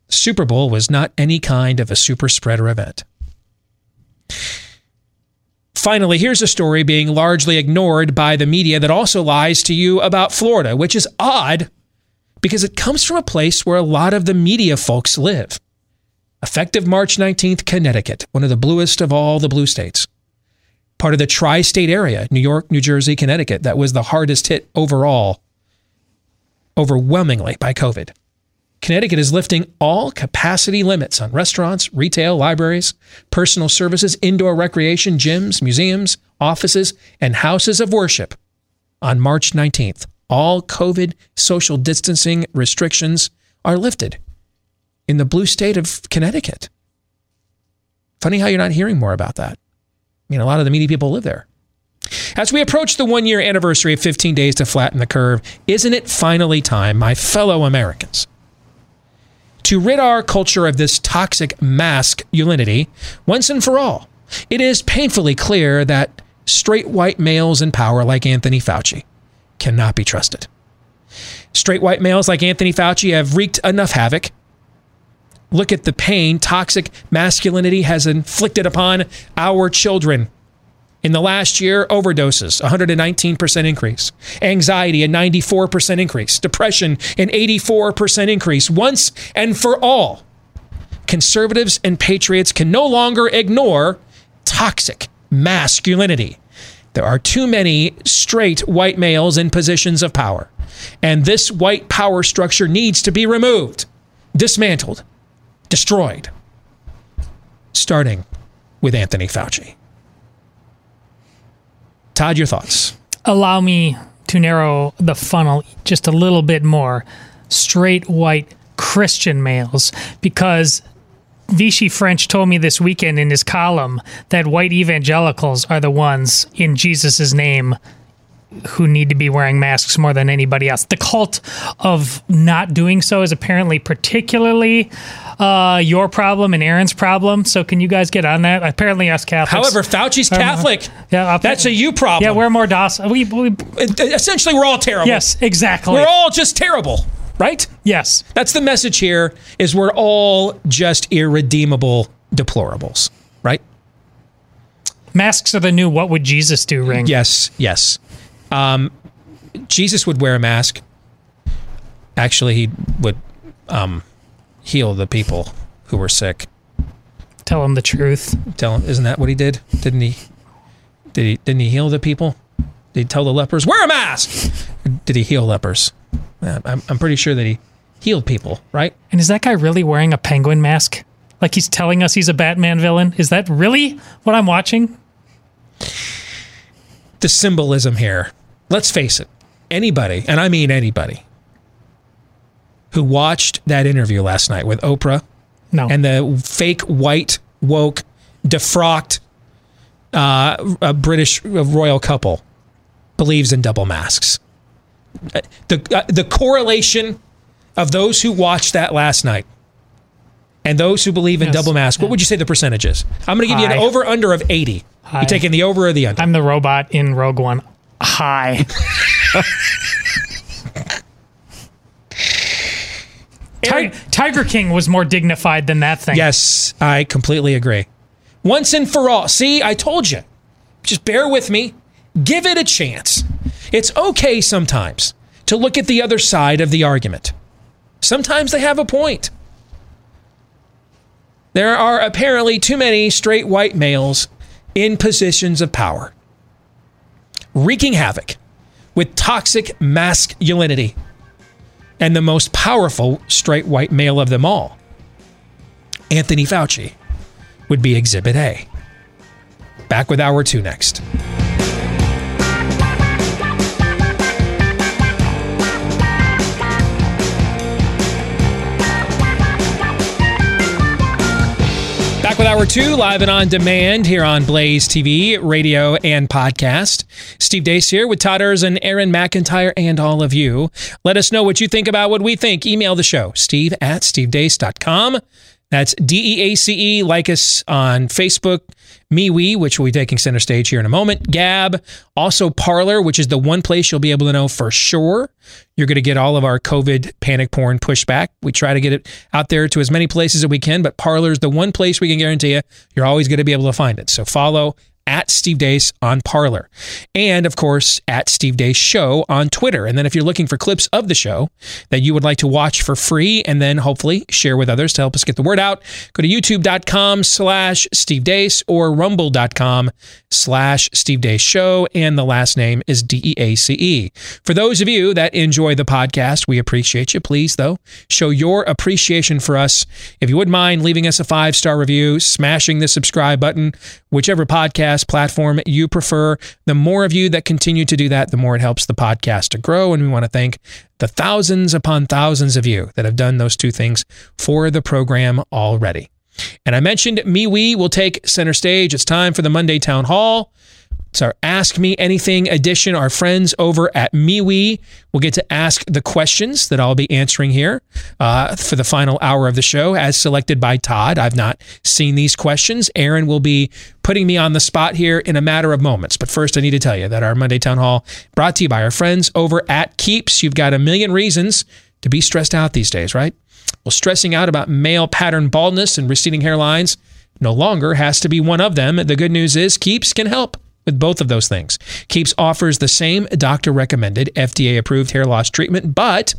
Super Bowl was not any kind of a super spreader event. Finally, here's a story being largely ignored by the media that also lies to you about Florida, which is odd because it comes from a place where a lot of the media folks live. Effective March 19th, Connecticut, one of the bluest of all the blue states. Part of the tri state area, New York, New Jersey, Connecticut, that was the hardest hit overall, overwhelmingly by COVID. Connecticut is lifting all capacity limits on restaurants, retail, libraries, personal services, indoor recreation, gyms, museums, offices, and houses of worship on March 19th. All COVID social distancing restrictions are lifted in the blue state of Connecticut. Funny how you're not hearing more about that. I mean, a lot of the media people live there. As we approach the one year anniversary of 15 Days to Flatten the Curve, isn't it finally time, my fellow Americans, to rid our culture of this toxic masculinity once and for all. It is painfully clear that straight white males in power like Anthony Fauci cannot be trusted. Straight white males like Anthony Fauci have wreaked enough havoc. Look at the pain toxic masculinity has inflicted upon our children. In the last year, overdoses, 119% increase. Anxiety, a 94% increase. Depression, an 84% increase. Once and for all, conservatives and patriots can no longer ignore toxic masculinity. There are too many straight white males in positions of power. And this white power structure needs to be removed, dismantled, destroyed, starting with Anthony Fauci. Todd, your thoughts? Allow me to narrow the funnel just a little bit more. Straight white Christian males, because Vichy French told me this weekend in his column that white evangelicals are the ones in Jesus' name who need to be wearing masks more than anybody else. The cult of not doing so is apparently particularly uh, your problem and Aaron's problem. So can you guys get on that? Apparently, us Catholics. However, Fauci's Um, Catholic. yeah, That's a you problem. Yeah, we're more docile. We, we essentially we're all terrible. Yes, exactly. We're all just terrible, right? Yes. That's the message here is we're all just irredeemable deplorables, right? Masks are the new what would Jesus do ring. Yes, yes. Um, Jesus would wear a mask. Actually, he would um, heal the people who were sick. Tell them the truth. Tell him, isn't that what he did? Didn't he? Did he? Didn't he heal the people? Did he tell the lepers wear a mask? Did he heal lepers? I'm, I'm pretty sure that he healed people, right? And is that guy really wearing a penguin mask? Like he's telling us he's a Batman villain? Is that really what I'm watching? the symbolism here. Let's face it. Anybody, and I mean anybody, who watched that interview last night with Oprah no. and the fake white, woke, defrocked uh, a British royal couple believes in double masks. The, uh, the correlation of those who watched that last night and those who believe in Yes. double mask, what would you say the percentage is? I'm going to give you an over under of 80. High. You taking the over or the under? I'm the robot in Rogue One. Hi. Ti- Tiger King was more dignified than that thing. Yes, I completely agree. Once and for all. See, I told you. Just bear with me. Give it a chance. It's okay sometimes to look at the other side of the argument. Sometimes they have a point. There are apparently too many straight white males in positions of power, wreaking havoc with toxic masculinity and the most powerful straight white male of them all, Anthony Fauci, would be Exhibit A. Back with Hour 2 next. Back with Hour 2, live and on demand here on Blaze TV, radio, and podcast. Steve Deace here with Todd and Aaron McIntire, and all of you. Let us know what you think about what we think. Email the show, steve at stevedeace.com. That's D E A C E. Like us on Facebook, MeWe, which will be taking center stage here in a moment. Gab, also Parler, which is the one place you'll be able to know for sure you're going to get all of our COVID panic porn pushback. We try to get it out there to as many places as we can, but Parler is the one place we can guarantee you you're always going to be able to find it. So follow at Steve Deace on Parler. And of course, at Steve Deace Show on Twitter. And then if you're looking for clips of the show that you would like to watch for free and then hopefully share with others to help us get the word out, go to youtube.com slash Steve Deace or rumble.com slash Steve Deace Show. And the last name is D-E-A-C-E. For those of you that enjoy the podcast, we appreciate you. Please, though, show your appreciation for us. If you wouldn't mind leaving us a five-star review, smashing the subscribe button, whichever podcast platform you prefer. The more of you that continue to do that, the more it helps the podcast to grow. And we want to thank the thousands upon thousands of you that have done those two things for the program already. And I mentioned MeWe will take center stage. It's time for the Monday Town Hall. It's our Ask Me Anything edition. Our friends over at MeWe will get to ask the questions that I'll be answering here uh, for the final hour of the show, as selected by Todd. I've not seen these questions. Aaron will be putting me on the spot here in a matter of moments. But first, I need to tell you that our Monday Town Hall brought to you by our friends over at Keeps. You've got a million reasons to be stressed out these days, right? Well, stressing out about male pattern baldness and receding hairlines no longer has to be one of them. The good news is Keeps can help both of those things. Keeps offers the same doctor recommended FDA approved hair loss treatment, but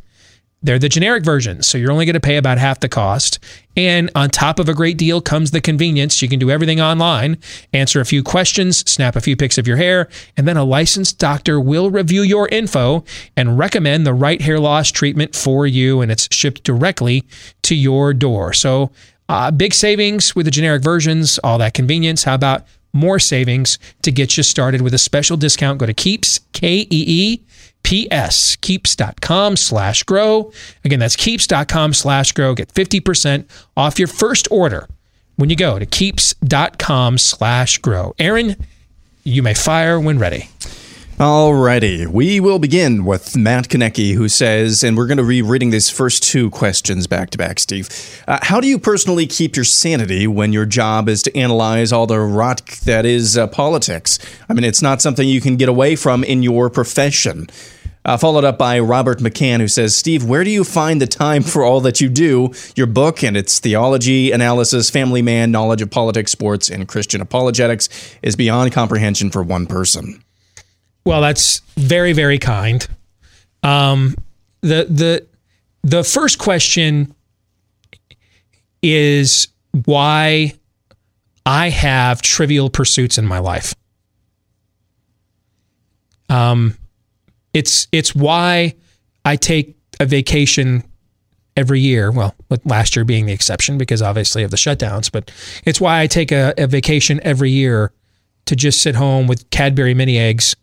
they're the generic versions, so you're only going to pay about half the cost. And on top of a great deal comes the convenience. You can do everything online, answer a few questions, snap a few pics of your hair, and then a licensed doctor will review your info and recommend the right hair loss treatment for you. And it's shipped directly to your door. So, uh, big savings with the generic versions, all that convenience. How about more savings to get you started with a special discount? Go to Keeps, K E E P-S, keeps.com slash grow. Again, that's keeps.com slash grow. Get 50% off your first order when you go to keeps.com slash grow. Aaron, you may fire when ready. Alrighty, we will begin with Matt Konecki, who says, and we're going to be reading these first two questions back to back, Steve. Uh, how do you personally keep your sanity when your job is to analyze all the rot that is uh, politics? I mean, it's not something you can get away from in your profession. Uh, followed up by Robert McCann, who says, Steve, where do you find the time for all that you do? Your book and its theology, analysis, family man, knowledge of politics, sports, and Christian apologetics is beyond comprehension for one person. Well, that's very, very kind. Um, the the the first question is why I have trivial pursuits in my life. Um, it's it's why I take a vacation every year. Well, with last year being the exception because obviously of the shutdowns, but it's why I take a, a vacation every year to just sit home with Cadbury mini eggs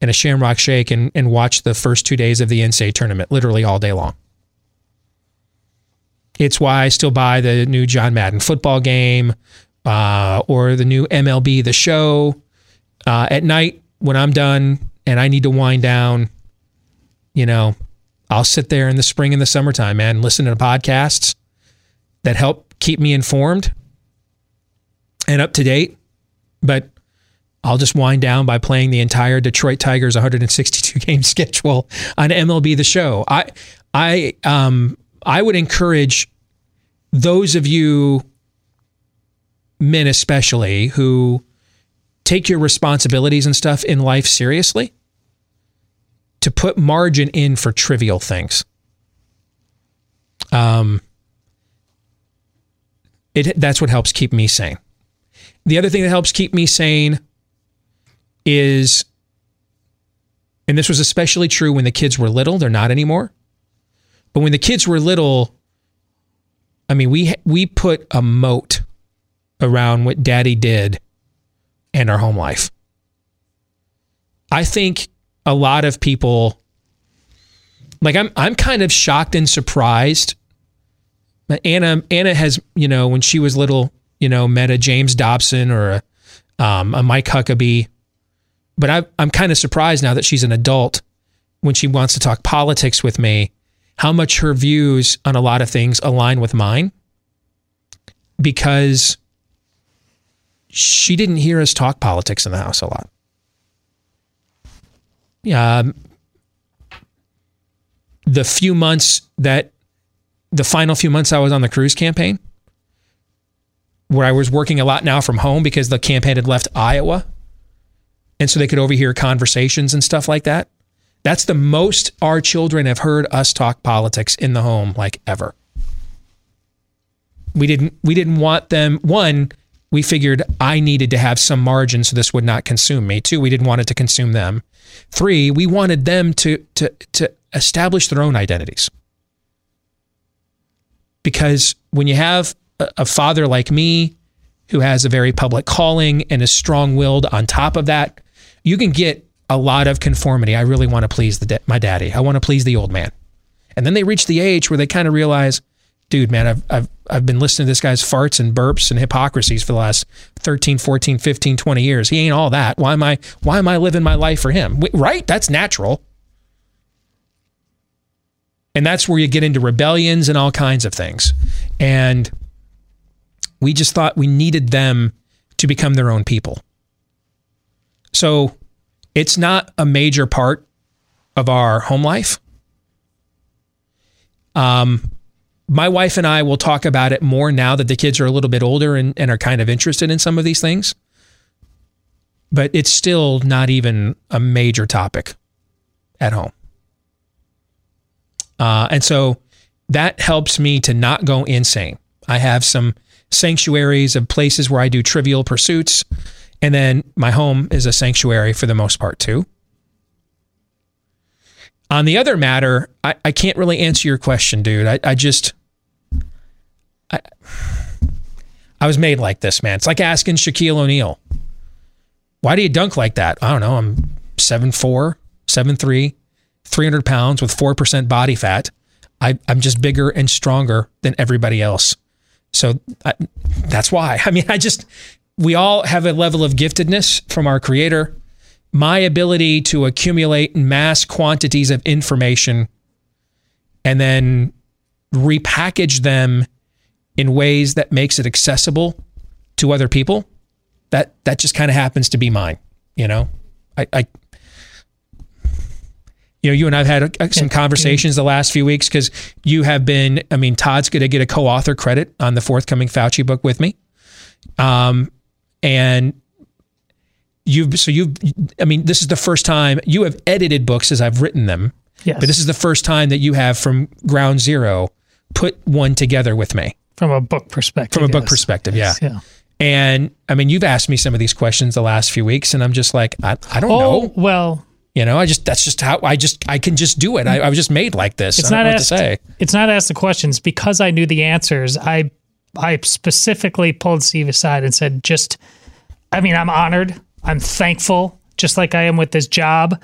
and a Shamrock Shake and, and watch the first two days of the NCAA tournament, literally all day long. It's why I still buy the new John Madden football game uh, or the new MLB The Show. Uh, at night, when I'm done and I need to wind down, you know, I'll sit there in the spring and the summertime, man, listen to podcasts that help keep me informed and up to date. But I'll just wind down by playing the entire Detroit Tigers 162 game schedule on MLB The Show. I I um I would encourage those of you men especially who take your responsibilities and stuff in life seriously to put margin in for trivial things. Um it that's what helps keep me sane. The other thing that helps keep me sane is, and this was especially true when the kids were little, they're not anymore. But when the kids were little, I mean, we we put a moat around what daddy did and our home life. I think a lot of people like I'm I'm kind of shocked and surprised. Anna Anna has, you know, when she was little, you know, met a James Dobson or a um, a Mike Huckabee but I, I'm kind of surprised now that she's an adult when she wants to talk politics with me, how much her views on a lot of things align with mine because she didn't hear us talk politics in the house a lot. Um, the few months that the final few months I was on the Cruz campaign, where I was working a lot now from home because the campaign had left Iowa and so they could overhear conversations and stuff like that. That's the most our children have heard us talk politics in the home like ever. We didn't we didn't want them one we figured I needed to have some margin so this would not consume me. Two, we didn't want it to consume them. Three, we wanted them to to to establish their own identities. Because when you have a, a father like me who has a very public calling and is strong-willed on top of that, you can get a lot of conformity. I really want to please the my daddy. I want to please the old man. And then they reach the age where they kind of realize, dude, man, I've, I've, I've been listening to this guy's farts and burps and hypocrisies for the last 13, 14, 15, 20 years. He ain't all that. Why am I, why am I living my life for him? Right? That's natural. And that's where you get into rebellions and all kinds of things. And we just thought we needed them to become their own people. So it's not a major part of our home life. Um, my wife and I will talk about it more now that the kids are a little bit older and, and are kind of interested in some of these things. But it's still not even a major topic at home. Uh, and so that helps me to not go insane. I have some sanctuaries of places where I do trivial pursuits and then my home is a sanctuary for the most part, too. On the other matter, I, I can't really answer your question, dude. I, I just. I, I was made like this, man. It's like asking Shaquille O'Neal, why do you dunk like that? I don't know. I'm 7'4, 7'3, 300 pounds with 4% body fat. I, I'm just bigger and stronger than everybody else. So I, that's why. I mean, I just, we all have a level of giftedness from our creator. my ability to accumulate mass quantities of information and then repackage them in ways that makes it accessible to other people that that just kind of happens to be mine you know? I, I you know you and i've had some conversations the last few weeks because you have been i mean todd's going to get a co-author credit on the forthcoming fauci book with me. Um and you've so you've i mean this is the first time you have edited books as i've written them Yes. but this is the first time that you have from ground zero put one together with me From a book perspective. from a book perspective Yes, yeah yeah. and i mean you've asked me some of these questions the last few weeks and i'm just like i, I don't Oh, know well, you know i just that's just how i just i can just do it i, I was just made like this it's I don't not know asked. what to say It's not asked the questions because I knew the answers. I I specifically pulled Steve aside and said, just, I mean, I'm honored. I'm thankful, just like I am with this job.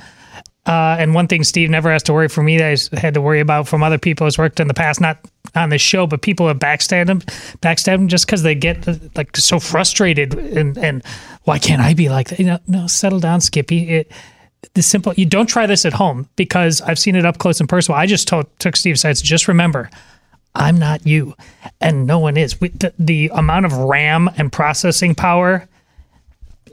Uh, and one thing Steve never has to worry for me that I had to worry about from other people who's worked in the past, not on this show, but people have backstabbed him, backstabbed him just because they get like so frustrated and and why can't I be like that? You know, no, settle down, Skippy. It, the simple you don't try this at home because I've seen it up close and personal. I just told took Steve aside. Just remember, I'm not you, and no one is. With the, the amount of RAM and processing power,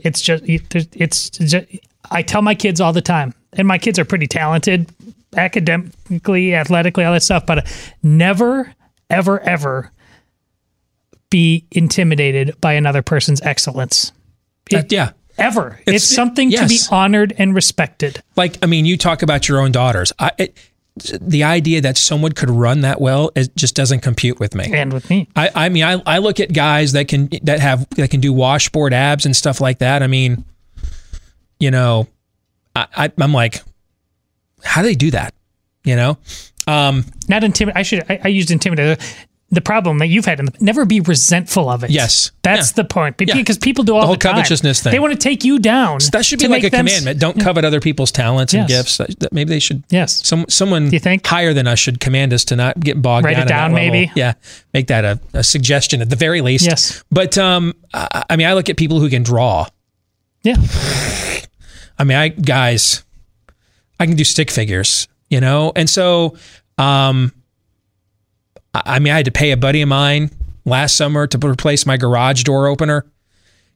it's just it's just, I tell my kids all the time, and my kids are pretty talented, academically, athletically, all that stuff. But never, ever, ever be intimidated by another person's excellence. Uh, it- yeah ever. It's- It's, something to be honored and respected. like i mean you talk about your own daughters I, it, the idea that someone could run that well it just doesn't compute with me and with me I, I mean I, I look at guys that can that have that can do washboard abs and stuff like that i mean you know I, I i'm like how do they do that you know um Not intimidate. I should. I, I used intimidate. The problem that you've had, the, never be resentful of it. Yes. that's Yeah. the point. Yeah. Because people do all The the, whole time. covetousness thing. They want to take you down. that should be like a commandment don't covet other people's talents and Yes. gifts maybe they should yes some someone you think higher than us should command us to not get bogged Write down it at that down, level. maybe? yeah make that a, a suggestion at the very least Yes. but um I, I mean i look at people who can draw Yeah. I mean, I guys, I can do stick figures, you know, and so, um, I mean, I had to pay a buddy of mine last summer to replace my garage door opener.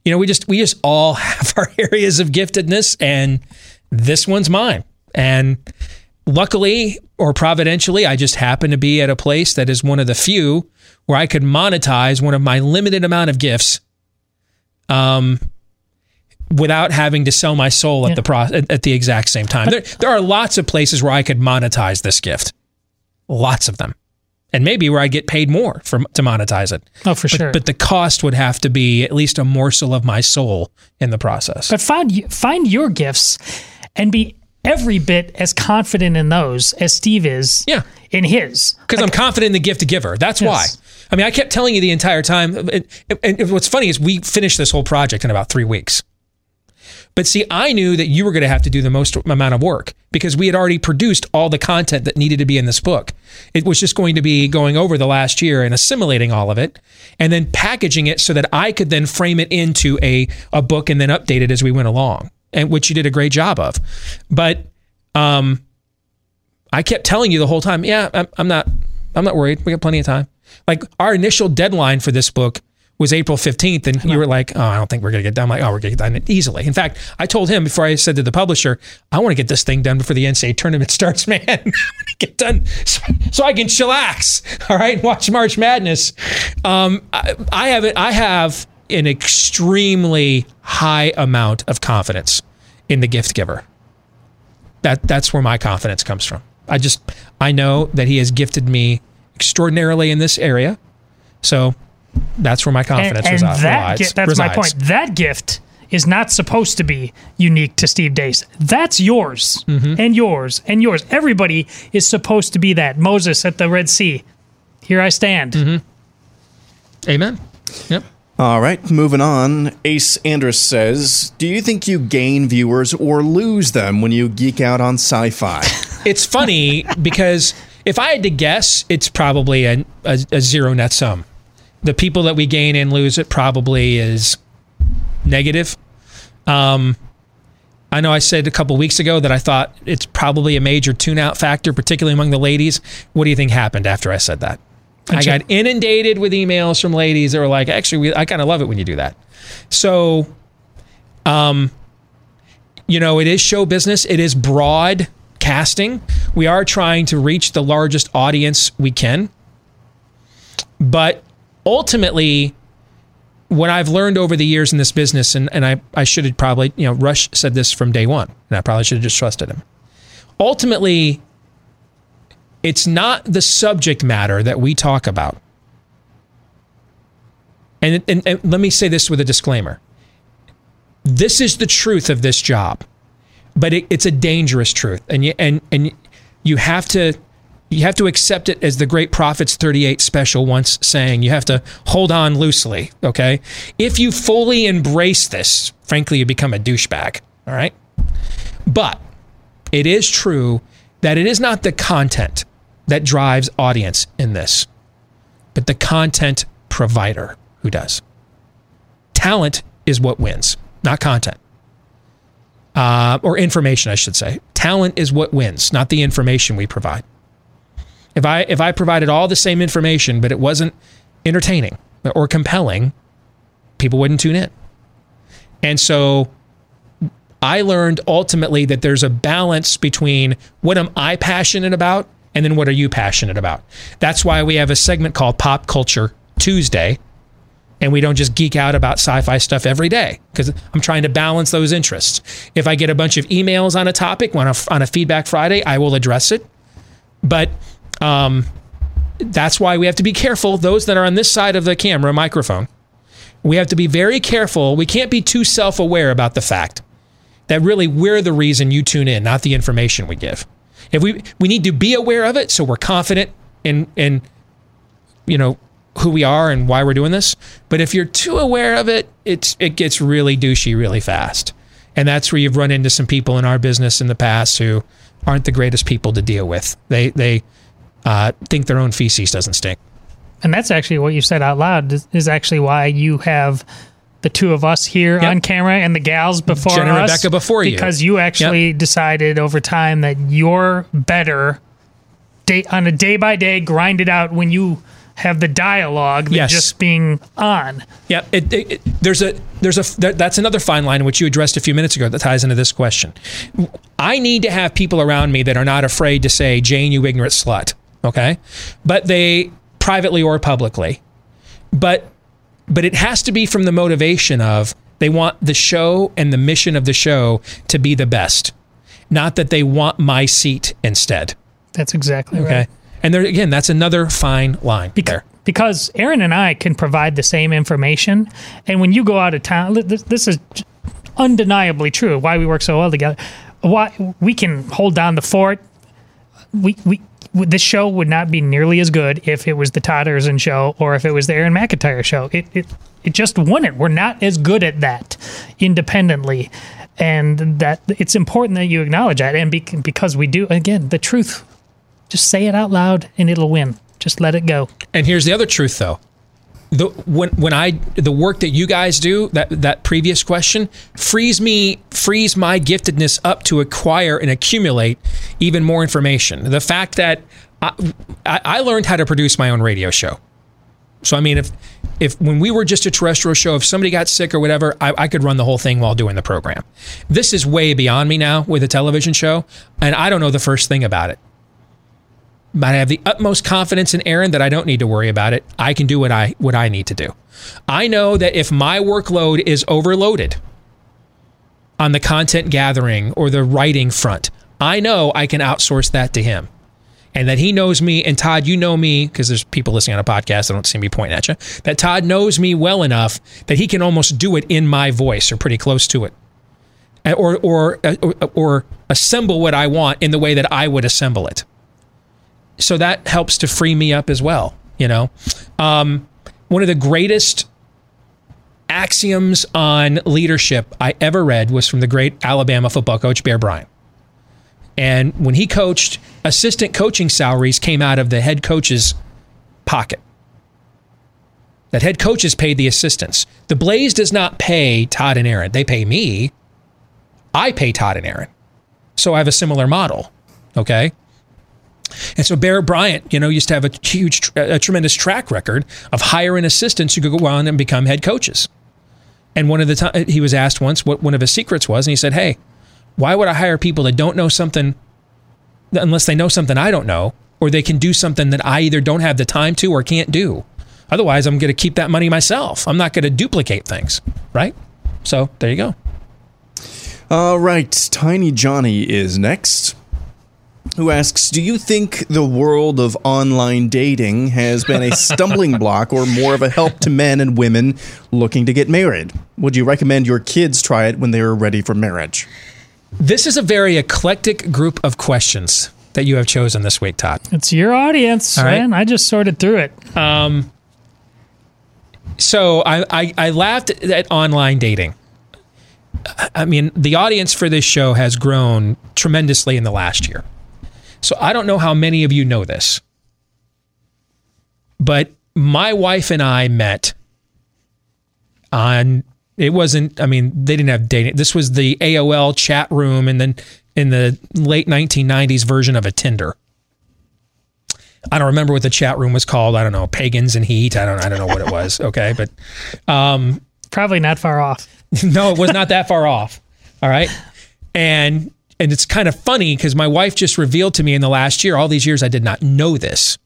You know, we just we just all have our areas of giftedness, and this one's mine. And luckily or providentially, I just happen to be at a place that is one of the few where I could monetize one of my limited amount of gifts. Um, without having to sell my soul at the pro- at the exact same time. There, there are lots of places where I could monetize this gift, lots of them, and maybe where I get paid more for to monetize it. Oh, for But- sure. But the cost would have to be at least a morsel of my soul in the process. But find find your gifts and be every bit as confident in those as Steve is. Yeah. In his. because I'm confident in the gift giver. That's Yes. why. I mean, I kept telling you the entire time. And, and what's funny is we finished this whole project in about three weeks. But see, I knew that you were going to have to do the most amount of work because we had already produced all the content that needed to be in this book. It was just going to be going over the last year and assimilating all of it and then packaging it so that I could then frame it into a, a book and then update it as we went along, and which you did a great job of. But um, I kept telling you the whole time, yeah, I'm, I'm not, I'm not worried. We got plenty of time. Like our initial deadline for this book was April 15th, and you were like, oh, I don't think we're gonna get done. I'm like, oh, we're gonna get done easily. In fact, I told him before I said to the publisher, I want to get this thing done before the NCAA tournament starts, man. I want to get done so, so I can chillax. All right, watch March Madness. Um, I, I have it. I have an extremely high amount of confidence in the gift giver that that's where my confidence comes from. I just I know that he has gifted me extraordinarily in this area, so that's where my confidence and, and resi- that resides. gi- that's my point. That gift is not supposed to be unique to Steve Deace. That's yours Mm-hmm. and yours and yours. Everybody is supposed to be that. Moses at the Red Sea. Here I stand. Mm-hmm. Amen. Yep. All right, moving on. Ace Andrus says, "Do you think you gain viewers or lose them when you geek out on sci-fi?" It's funny because if I had to guess, it's probably a, a, a zero net sum. The people that we gain and lose it probably is negative. Um, I know I said a couple weeks ago that I thought it's probably a major tune out factor, particularly among the ladies. What do you think happened after I said that? I got inundated with emails from ladies that were like, actually, we, I kind of love it when you do that. So, um, you know, it is show business, it is broad casting. We are trying to reach the largest audience we can. But ultimately, what I've learned over the years in this business, and, and I, I should have probably, you know, Rush said this from day one, and I probably should have just trusted him. Ultimately, it's not the subject matter that we talk about. And, and, and let me say this with a disclaimer this is the truth of this job, but it, it's a dangerous truth. And you, and, and you have to you have to accept it as the great prophets 38 special once saying you have to hold on loosely okay? If you fully embrace this frankly you become a douchebag all right? But it is true that it is not the content that drives audience in this but the content provider who does. Talent is what wins not content. Uh, or information i should say. Talent is what wins not the information we provide if I if I provided all the same information but it wasn't entertaining or compelling, people wouldn't tune in. And so I learned ultimately that there's a balance between what am I passionate about and then what are you passionate about. That's why we have a segment called Pop Culture Tuesday and we don't just geek out about sci-fi stuff every day because I'm trying to balance those interests. If I get a bunch of emails on a topic on a, on a feedback Friday, I will address it. But um, that's why we have to be careful. Those that are on this side of the camera microphone, we have to be very careful. We can't be too self aware about the fact that really we're the reason you tune in, not the information we give. If we we need to be aware of it, so we're confident in in you know who we are and why we're doing this. But if you're too aware of it, it's it gets really douchey really fast. And that's where you've run into some people in our business in the past who aren't the greatest people to deal with. They they uh, think their own feces doesn't stink. And that's actually what you said out loud is, is actually why you have the two of us here yep. on camera and the gals before Jen and us. Rebecca before you. Because you actually yep. decided over time that you're better day, on a day by day, grind it out when you have the dialogue than yes. just being on. Yeah, it, it, it, there's a there's a there, that's another fine line which you addressed a few minutes ago that ties into this question. I need to have people around me that are not afraid to say, "Jane, you ignorant slut." Okay? But they privately or publicly. But but it has to be from the motivation of they want the show and the mission of the show to be the best, not that they want my seat instead. That's exactly right. okay? right. And there again, that's another fine line Beca- there. Because Aaron and I can provide the same information, and when you go out of town, this, this is undeniably true. Why we work so well together. Why we can hold down the fort. We we this show would not be nearly as good if it was the Todd Erzen show or if it was the Aaron McIntire show. It it it just wouldn't. We're not as good at that independently, and that it's important that you acknowledge that. And be, because we do, again, the truth. Just say it out loud, and it'll win. Just let it go. And here's the other truth, though the when when I the work that you guys do that that previous question frees me frees my giftedness up to acquire and accumulate even more information. The fact that I, I learned how to produce my own radio show. So I mean, if if when we were just a terrestrial show, if somebody got sick or whatever, I, I, could run the whole thing while doing the program. This is way beyond me now with a television show, and I don't know the first thing about it but I have the utmost confidence in Aaron that I don't need to worry about it. I can do what I what I need to do. I know that if my workload is overloaded on the content gathering or the writing front, I know I can outsource that to him. And that he knows me, and Todd, you know me, because there's people listening on a podcast that don't see me pointing at you, that Todd knows me well enough that he can almost do it in my voice or pretty close to it. Or, or, or, or assemble what I want in the way that I would assemble it so that helps to free me up as well. You know, um, one of the greatest axioms on leadership I ever read was from the great Alabama football coach Bear Bryant. And when he coached, assistant coaching salaries came out of the head coach's pocket. That head coaches paid the assistants. The Blaze does not pay Todd and Aaron. They pay me. I pay Todd and Aaron. So I have a similar model. Okay. And so Bear Bryant, you know, used to have a huge, a tremendous track record of hiring assistants who could go on and become head coaches. And one of the time he was asked once what one of his secrets was, and he said, "Hey, why would I hire people that don't know something unless they know something I don't know, or they can do something that I either don't have the time to or can't do? Otherwise, I'm going to keep that money myself. I'm not going to duplicate things, right? So there you go. All right, Tiny Johnny is next. Who asks, Do you think the world of online dating has been a stumbling block or more of a help to men and women looking to get married? Would you recommend your kids try it when they are ready for marriage? This is a very eclectic group of questions that you have chosen this week, Todd. It's your audience, All right. man. I just sorted through it. Um, so I, I, I laughed at online dating. I mean, the audience for this show has grown tremendously in the last year. So I don't know how many of you know this, but my wife and I met on. It wasn't. I mean, they didn't have dating. This was the AOL chat room, and then in the late 1990s version of a Tinder. I don't remember what the chat room was called. I don't know, pagans and heat. I don't. I don't know what it was. Okay, but um, probably not far off. no, it was not that far off. All right, and and it's kind of funny because my wife just revealed to me in the last year. All these years, I did not know this.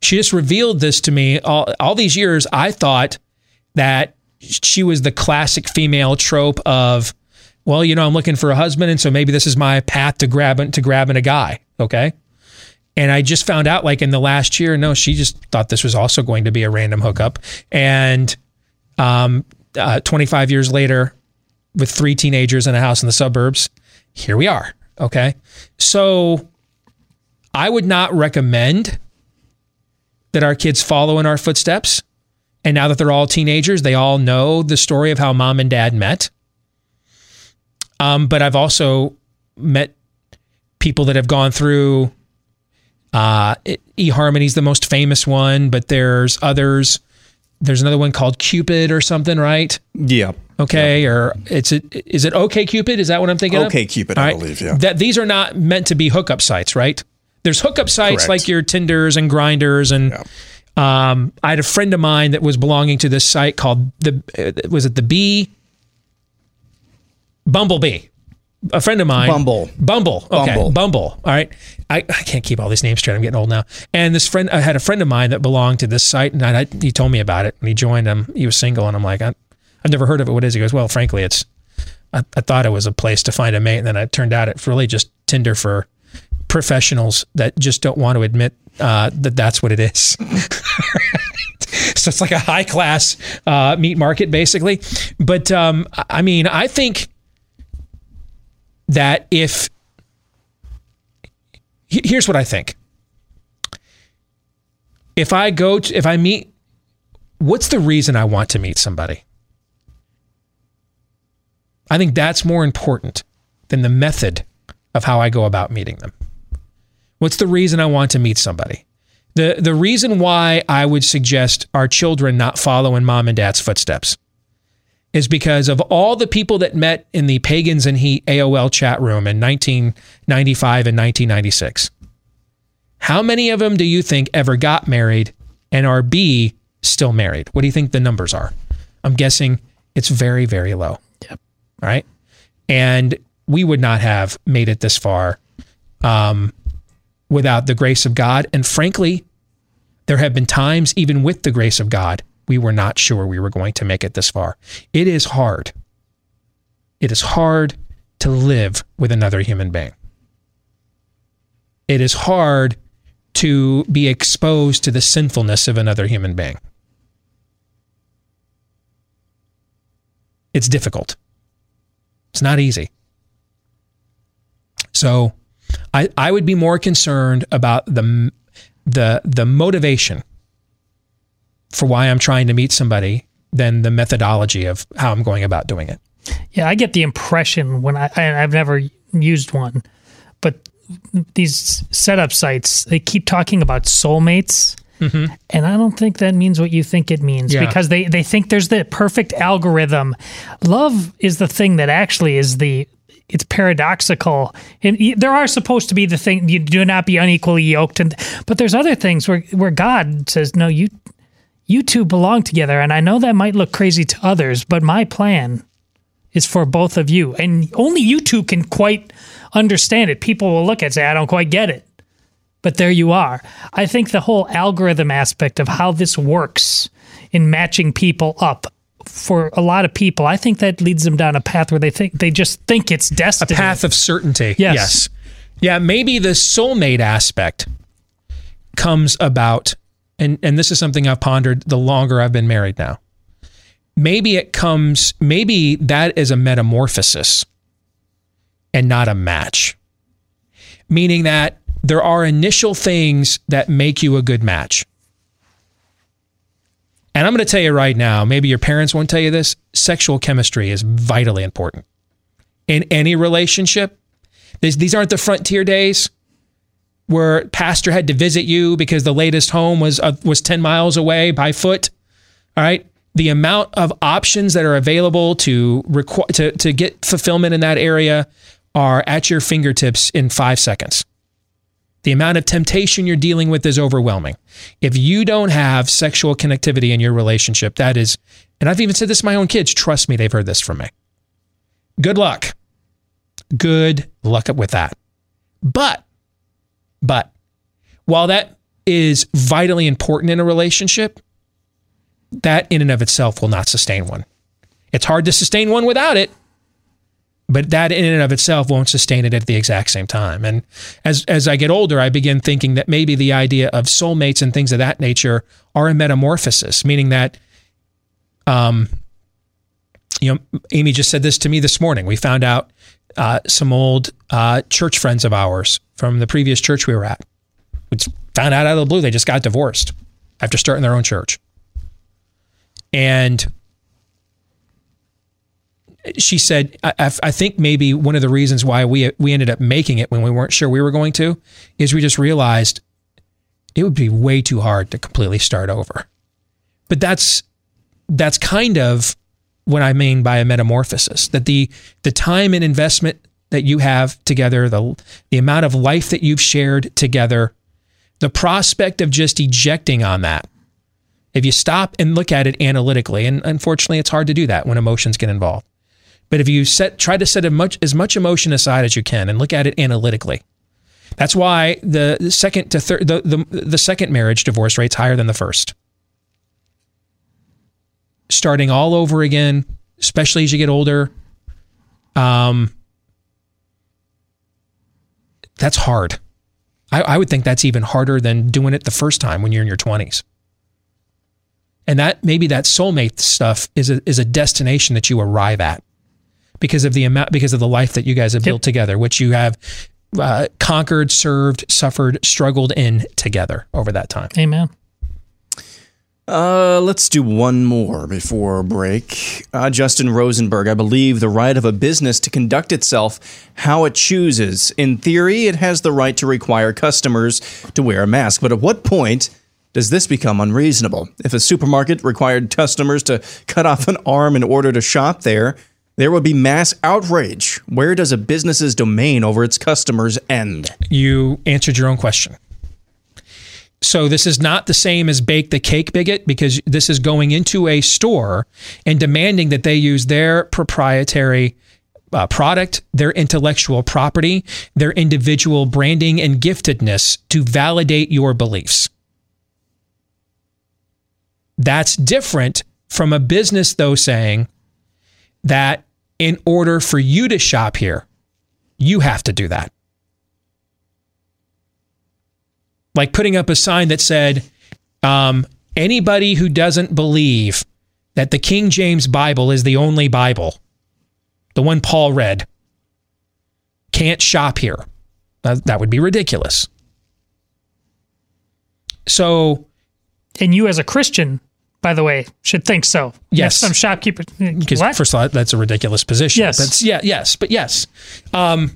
She just revealed this to me. All all these years, I thought that she was the classic female trope of, well, you know, I'm looking for a husband, and so maybe this is my path to grabbing to grabbing a guy. Okay. And I just found out, like in the last year, no, she just thought this was also going to be a random hookup. And um, uh, 25 years later, with three teenagers in a house in the suburbs, here we are. Okay. So I would not recommend that our kids follow in our footsteps. And now that they're all teenagers, they all know the story of how mom and dad met. Um, but I've also met people that have gone through uh, eHarmony's the most famous one, but there's others. There's another one called Cupid or something, right? Yeah. Okay, or it's a, is it OK Cupid? Is that what I'm thinking of? OkCupid, I believe, yeah. That these are not meant to be hookup sites, right? There's hookup sites Correct. like your Tinders and Grinders, and um, I had a friend of mine that was belonging to this site called the uh, was it the Bee Bumblebee. A friend of mine, Bumble. Bumble, okay, Bumble. Bumble. All right, I, I can't keep all these names straight. I'm getting old now. And this friend, I had a friend of mine that belonged to this site, and I, he told me about it. And he joined him. He was single, and I'm like, I, I've never heard of it. What is it? He goes, well, frankly, it's. I, I thought it was a place to find a mate, and then it turned out it's really just Tinder for professionals that just don't want to admit uh, that that's what it is. so it's like a high class uh, meat market, basically. But um, I mean, I think that if here's what I think. If I go to, if I meet, what's the reason I want to meet somebody? I think that's more important than the method of how I go about meeting them. What's the reason I want to meet somebody? The the reason why I would suggest our children not follow in mom and dad's footsteps is because of all the people that met in the Pagans and Heat AOL chat room in 1995 and 1996. How many of them do you think ever got married and are B still married? What do you think the numbers are? I'm guessing it's very, very low. Yep. All right. And we would not have made it this far um, without the grace of God. And frankly, there have been times, even with the grace of God, we were not sure we were going to make it this far. It is hard. It is hard to live with another human being. It is hard to be exposed to the sinfulness of another human being. It's difficult. It's not easy. So I, I would be more concerned about the, the, the motivation for why I'm trying to meet somebody than the methodology of how I'm going about doing it. Yeah, I get the impression when I, I I've never used one, but these setup sites they keep talking about soulmates. Mm-hmm. And I don't think that means what you think it means Yeah. because they, they think there's the perfect algorithm. Love is the thing that actually is the it's paradoxical. And there are supposed to be the thing you do not be unequally yoked, and but there's other things where where God says no, you you two belong together, and I know that might look crazy to others, but my plan is for both of you, and only you two can quite understand it. People will look at it and say, I don't quite get it. But there you are. I think the whole algorithm aspect of how this works in matching people up for a lot of people, I think that leads them down a path where they think they just think it's destiny. A path of certainty. Yes. Yes. Yeah, maybe the soulmate aspect comes about, and, and this is something I've pondered the longer I've been married now. Maybe it comes, maybe that is a metamorphosis and not a match. Meaning that there are initial things that make you a good match. And I'm going to tell you right now, maybe your parents won't tell you this sexual chemistry is vitally important in any relationship. These, these aren't the frontier days where pastor had to visit you because the latest home was uh, was 10 miles away by foot. All right? The amount of options that are available to requ- to to get fulfillment in that area are at your fingertips in 5 seconds. The amount of temptation you're dealing with is overwhelming. If you don't have sexual connectivity in your relationship, that is, and I've even said this to my own kids, trust me, they've heard this from me. Good luck. Good luck with that. But, but, while that is vitally important in a relationship, that in and of itself will not sustain one. It's hard to sustain one without it, but that in and of itself won't sustain it at the exact same time. And as as I get older, I begin thinking that maybe the idea of soulmates and things of that nature are a metamorphosis, meaning that, um, you know, Amy just said this to me this morning. We found out uh, some old uh, church friends of ours from the previous church we were at. We found out out of the blue they just got divorced after starting their own church, and she said, I, I think maybe one of the reasons why we we ended up making it when we weren't sure we were going to is we just realized it would be way too hard to completely start over. But that's that's kind of what I mean by a metamorphosis. That the the time and investment that you have together, the the amount of life that you've shared together, the prospect of just ejecting on that. If you stop and look at it analytically, and unfortunately it's hard to do that when emotions get involved. But if you set try to set as much as much emotion aside as you can and look at it analytically, that's why the, second to third the, the the second marriage divorce rate's higher than the first. Starting all over again, especially as you get older, um, that's hard. I, I would think that's even harder than doing it the first time when you're in your twenties. And that maybe that soulmate stuff is a, is a destination that you arrive at because of the amount because of the life that you guys have built together, which you have uh, conquered, served, suffered, struggled in together over that time. Amen. Uh, let's do one more before break. Uh, Justin Rosenberg, I believe the right of a business to conduct itself how it chooses. In theory, it has the right to require customers to wear a mask. But at what point does this become unreasonable? If a supermarket required customers to cut off an arm in order to shop there, there would be mass outrage. Where does a business's domain over its customers end? You answered your own question. So this is not the same as bake the cake bigot because this is going into a store and demanding that they use their proprietary uh, product, their intellectual property, their individual branding and giftedness to validate your beliefs. That's different from a business, though, saying that in order for you to shop here, you have to do that. Like putting up a sign that said, um, anybody who doesn't believe that the King James Bible is the only Bible, the one Paul read, can't shop here. That, that would be ridiculous. So, and you as a Christian, by the way, should think so. Yes. Some shopkeeper. Because first of all, that's a ridiculous position. Yes. But yeah, yes, but yes. Um,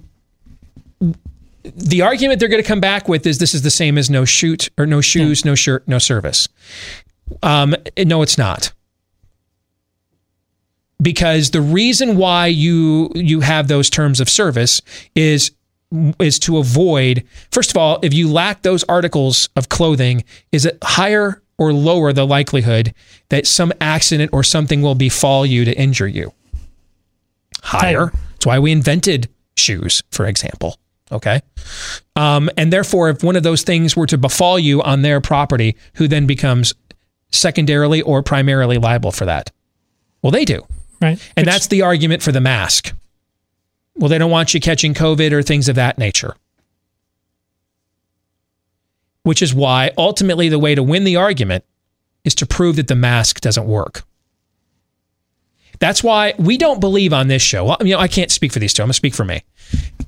the argument they're going to come back with is this is the same as no shoot or no shoes, no shirt, no service. Um, no, it's not. because the reason why you you have those terms of service is is to avoid first of all if you lack those articles of clothing is it higher or lower the likelihood that some accident or something will befall you to injure you higher that's why we invented shoes for example okay um, and therefore if one of those things were to befall you on their property who then becomes secondarily or primarily liable for that well they do Right. and that's the argument for the mask. Well, they don't want you catching COVID or things of that nature. Which is why ultimately the way to win the argument is to prove that the mask doesn't work. That's why we don't believe on this show. Well, you know, I can't speak for these two. I'm gonna speak for me.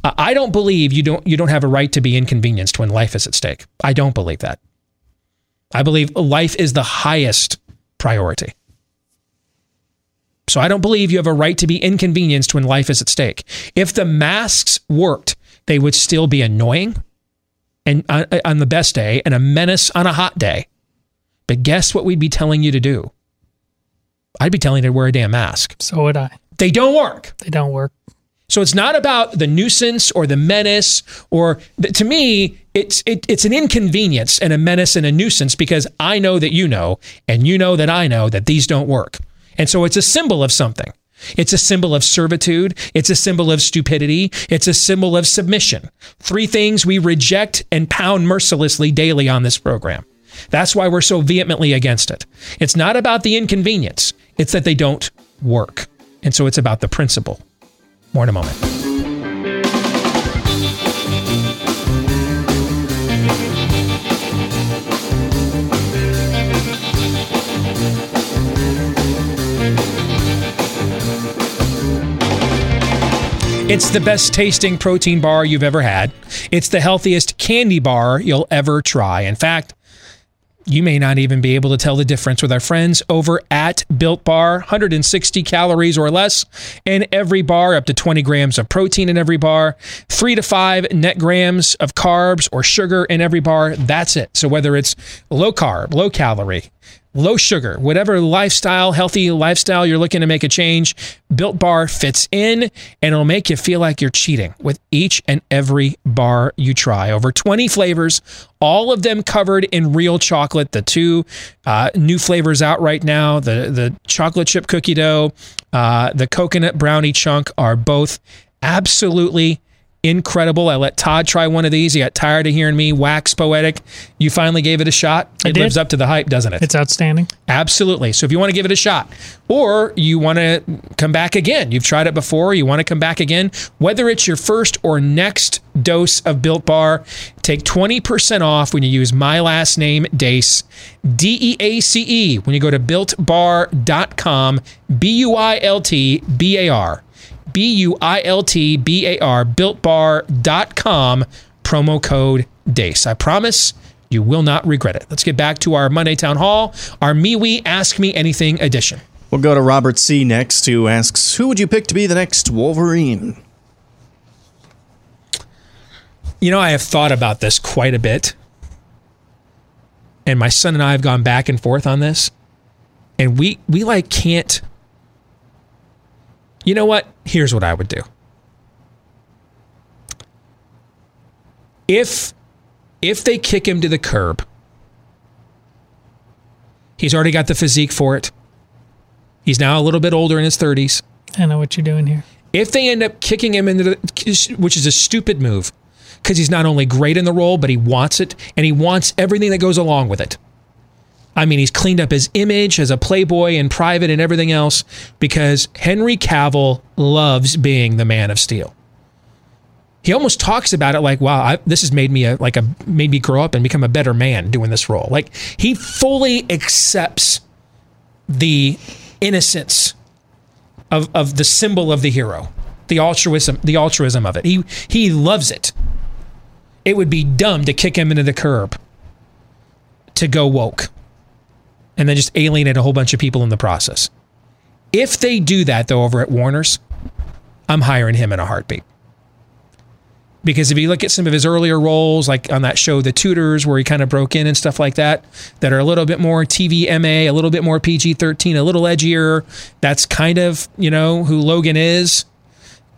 Uh, I don't believe you don't you don't have a right to be inconvenienced when life is at stake. I don't believe that. I believe life is the highest priority. So I don't believe you have a right to be inconvenienced when life is at stake. If the masks worked, they would still be annoying and on, on the best day and a menace on a hot day. But guess what we'd be telling you to do? I'd be telling you to wear a damn mask. So would I. They don't work. They don't work. So it's not about the nuisance or the menace or to me it's it, it's an inconvenience and a menace and a nuisance because I know that you know and you know that I know that these don't work. And so it's a symbol of something. It's a symbol of servitude. It's a symbol of stupidity. It's a symbol of submission. Three things we reject and pound mercilessly daily on this program. That's why we're so vehemently against it. It's not about the inconvenience, it's that they don't work. And so it's about the principle. More in a moment. It's the best tasting protein bar you've ever had. It's the healthiest candy bar you'll ever try. In fact, you may not even be able to tell the difference with our friends over at Built Bar. 160 calories or less in every bar, up to 20 grams of protein in every bar, three to five net grams of carbs or sugar in every bar. That's it. So whether it's low carb, low calorie, low sugar, whatever lifestyle, healthy lifestyle you're looking to make a change, Built Bar fits in and it'll make you feel like you're cheating with each and every bar you try. Over 20 flavors, all of them covered in real chocolate. The two uh, new flavors out right now, the, the chocolate chip cookie dough, uh, the coconut brownie chunk are both absolutely incredible. I let Todd try one of these. He got tired of hearing me wax poetic. You finally gave it a shot. It lives up to the hype, doesn't it? It's outstanding. Absolutely. So if you want to give it a shot, or you want to come back again, you've tried it before, you want to come back again, whether it's your first or next dose of Built Bar, take 20% off when you use my last name, Deace, D E A C E, when you go to builtbar.com, B U I L T B A R. B U I L T B A R, builtbar.com, promo code DEACE. I promise you will not regret it. Let's get back to our Monday Town Hall, our MeWe Ask Me Anything edition. We'll go to Robert C. next, who asks, Who would you pick to be the next Wolverine? You know, I have thought about this quite a bit. And my son and I have gone back and forth on this. And we we like can't You know what? Here's what I would do. If if they kick him to the curb, he's already got the physique for it. He's now a little bit older in his 30s. I know what you're doing here. If they end up kicking him into the, which is a stupid move, because he's not only great in the role, but he wants it, and he wants everything that goes along with it. I mean, he's cleaned up his image as a playboy in private and everything else because Henry Cavill loves being the Man of Steel. He almost talks about it like, "Wow, I, this has made me a like a made me grow up and become a better man doing this role." Like he fully accepts the innocence of of the symbol of the hero, the altruism, the altruism of it. He he loves it. It would be dumb to kick him into the curb to go woke and then just alienate a whole bunch of people in the process. If they do that though over at Warner's, I'm hiring him in a heartbeat. Because if you look at some of his earlier roles, like on that show, The Tudors, where he kind of broke in and stuff like that, that are a little bit more TVMA, a little bit more PG 13, a little edgier, that's kind of, you know, who Logan is.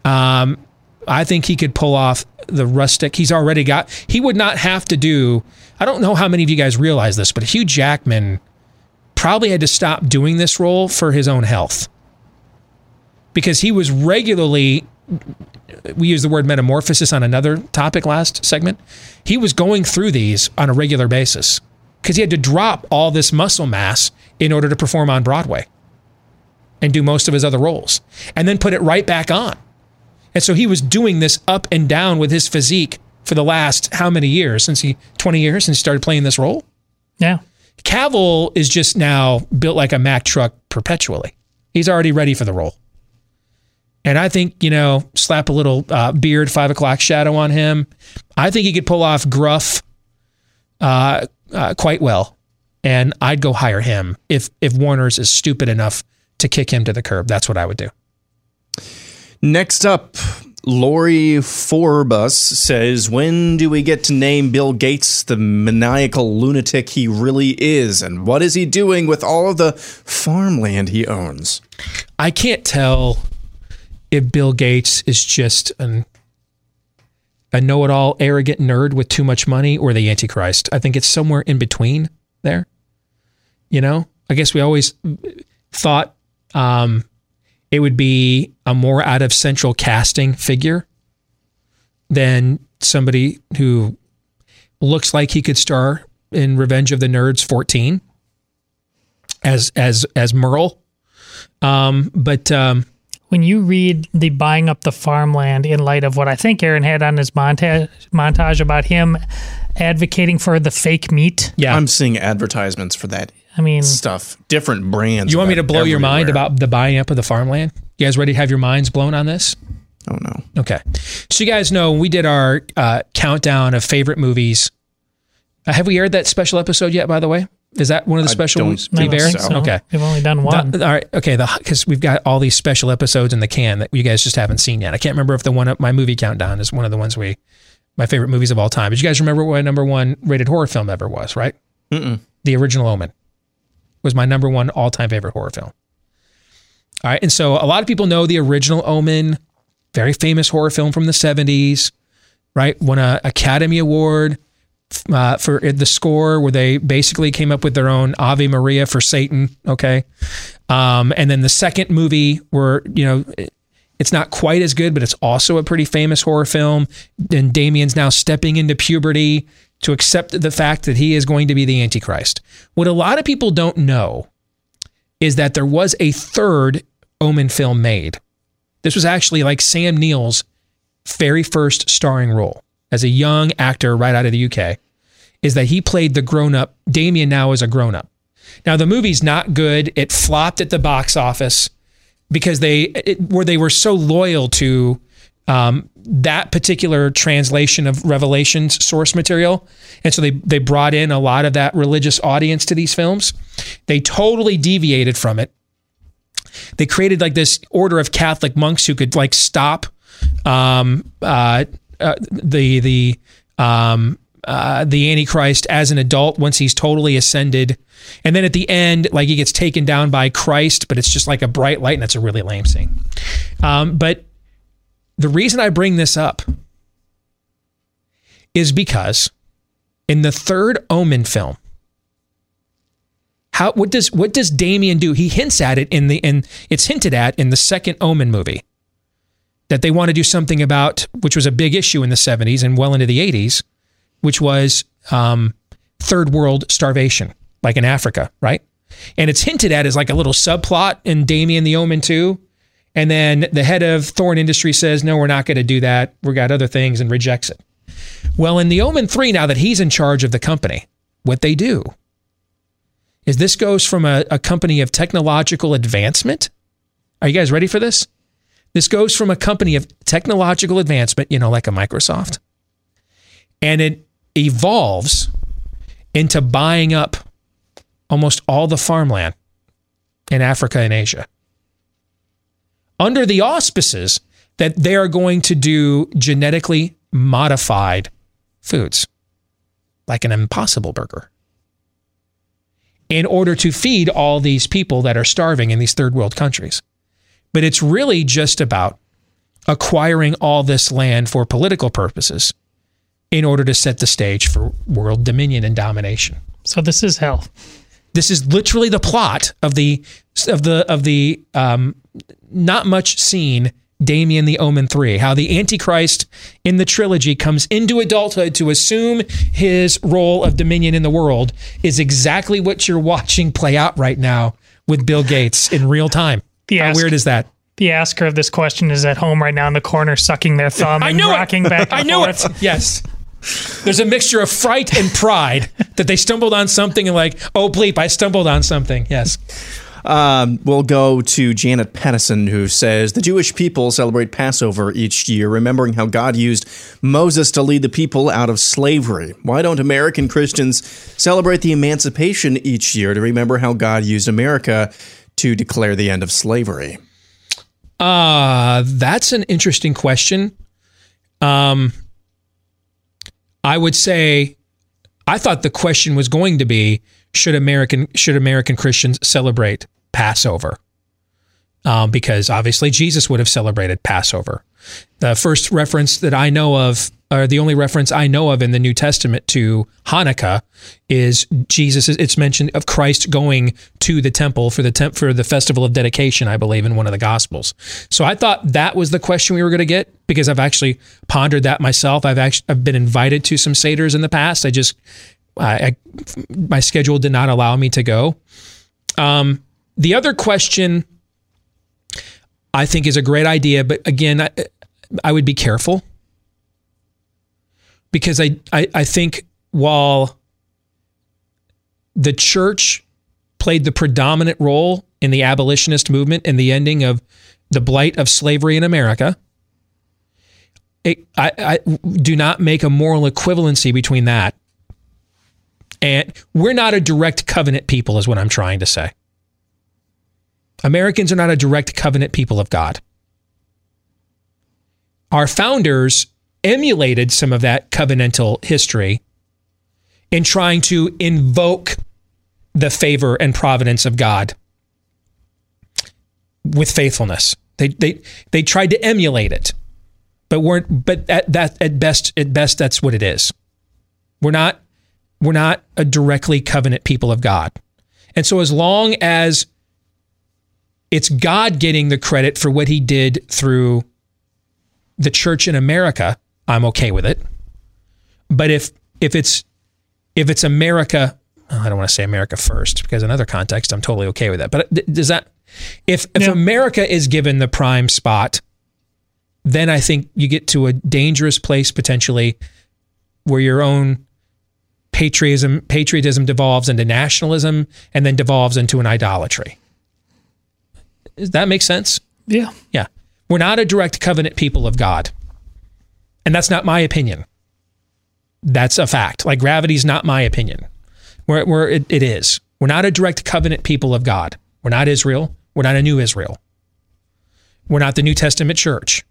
Um, I think he could pull off the rustic. He's already got, he would not have to do, I don't know how many of you guys realize this, but Hugh Jackman probably had to stop doing this role for his own health because he was regularly we used the word metamorphosis on another topic last segment. He was going through these on a regular basis because he had to drop all this muscle mass in order to perform on Broadway and do most of his other roles and then put it right back on. And so he was doing this up and down with his physique for the last how many years since he 20 years since he started playing this role? Yeah. Cavill is just now built like a Mack truck perpetually. He's already ready for the role. And I think, you know, slap a little uh, beard, five o'clock shadow on him. I think he could pull off gruff uh, uh, quite well. And I'd go hire him if if Warner's is stupid enough to kick him to the curb. That's what I would do. Next up, Lori Forbus says, When do we get to name Bill Gates the maniacal lunatic he really is? And what is he doing with all of the farmland he owns? I can't tell if Bill Gates is just an a know-it-all arrogant nerd with too much money or the antichrist. I think it's somewhere in between there. You know? I guess we always thought um, it would be a more out of central casting figure than somebody who looks like he could star in Revenge of the Nerds 14 as as as Merle. Um, but um, when you read the buying up the farmland in light of what I think Aaron had on his montage montage about him advocating for the fake meat. Yeah. I'm seeing advertisements for that I mean, stuff, different brands. you want me to that blow your mind about the buying up of the farmland? You guys ready to have your minds blown on this? Oh no. Okay. So you guys know we did our uh, countdown of favorite movies. Uh, have we aired that special episode yet? By the way, is that one of the special don't ones we've aired? so. Okay. We've only done one. The- all right. Okay. Because we've got all these special episodes in the can that you guys just haven't seen yet. I can't remember if the one my movie countdown is one of the ones we my favorite movies of all time. But you guys remember what my number one rated horror film ever was, right? Mm-mm. The original Omen was my number one all time favorite horror film. All right. And so a lot of people know the original Omen, very famous horror film from the 70s, right? Won an Academy Award uh, for the score where they basically came up with their own Ave Maria for Satan. Okay. Um, and then the second movie where, you know, it's not quite as good, but it's also a pretty famous horror film. And Damien's now stepping into puberty to accept the fact that he is going to be the Antichrist. What a lot of people don't know is that there was a third Omen film made. This was actually like Sam Neill's very first starring role as a young actor right out of the UK. Is that he played the grown up, Damien now is a grown up. Now the movie's not good. It flopped at the box office because they it, where they were so loyal to um, that particular translation of Revelations source material, and so they they brought in a lot of that religious audience to these films. They totally deviated from it. They created like this order of Catholic monks who could like stop um, uh, uh, the the um, uh, the Antichrist as an adult once he's totally ascended. And then at the end, like he gets taken down by Christ, but it's just like a bright light, and that's a really lame scene. Um, but the reason I bring this up is because in the third Omen film, how what does what does Damien do? He hints at it in the in it's hinted at in the second Omen movie that they want to do something about, which was a big issue in the 70s and well into the 80s, which was um, third world starvation, like in Africa, right? And it's hinted at as like a little subplot in Damien the Omen 2. And then the head of Thorn Industry says, no, we're not going to do that. We've got other things and rejects it. Well, in the Omen 3, now that he's in charge of the company, what they do is this goes from a, a company of technological advancement. Are you guys ready for this? This goes from a company of technological advancement, you know, like a Microsoft, and it evolves into buying up almost all the farmland in Africa and Asia under the auspices that they are going to do genetically modified foods, like an impossible burger, in order to feed all these people that are starving in these third world countries. But it's really just about acquiring all this land for political purposes in order to set the stage for world dominion and domination. So this is hell. This is literally the plot of the of the of the um, not much seen Damien the Omen 3, how the Antichrist in the trilogy comes into adulthood to assume his role of dominion in the world is exactly what you're watching play out right now with Bill Gates in real time. The how ask- weird is that? The asker of this question is at home right now in the corner, sucking their thumb I and rocking it. back and I knew forth. it. Yes. There's a mixture of fright and pride that they stumbled on something and like, oh bleep, I stumbled on something. Yes. Um, we'll go to Janet Pattison, who says the Jewish people celebrate Passover each year, remembering how God used Moses to lead the people out of slavery. Why don't American Christians celebrate the emancipation each year to remember how God used America to declare the end of slavery? Uh, that's an interesting question. Um, I would say, I thought the question was going to be should American should American Christians celebrate Passover? Um, because obviously Jesus would have celebrated Passover. The first reference that I know of, or the only reference I know of in the New Testament to Hanukkah, is Jesus. It's mentioned of Christ going to the temple for the temp, for the festival of dedication, I believe, in one of the Gospels. So I thought that was the question we were going to get because I've actually pondered that myself. I've actually I've been invited to some seders in the past. I just I, I my schedule did not allow me to go. Um, the other question I think is a great idea, but again, I, I would be careful because I, I, I think while the church played the predominant role in the abolitionist movement and the ending of the blight of slavery in America, it, I, I do not make a moral equivalency between that and we're not a direct covenant people, is what I'm trying to say. Americans are not a direct covenant people of God. Our founders emulated some of that covenantal history in trying to invoke the favor and providence of God with faithfulness. They they they tried to emulate it, but weren't. But at that at best at best that's what it is. We're not we're not a directly covenant people of God. And so, as long as it's God getting the credit for what he did through the church in America, I'm okay with it. But if if it's if it's America, I don't want to say America first because in other context I'm totally okay with that. But does that if if America is given the prime spot, then I think you get to a dangerous place potentially where your own patriotism patriotism devolves into nationalism and then devolves into an idolatry. Does that make sense? Yeah. Yeah. We're not a direct covenant people of God. And that's not my opinion. That's a fact. Like gravity's not my opinion. We're, we're, it, it is. We're not a direct covenant people of God. We're not Israel. We're not a new Israel. We're not the New Testament church.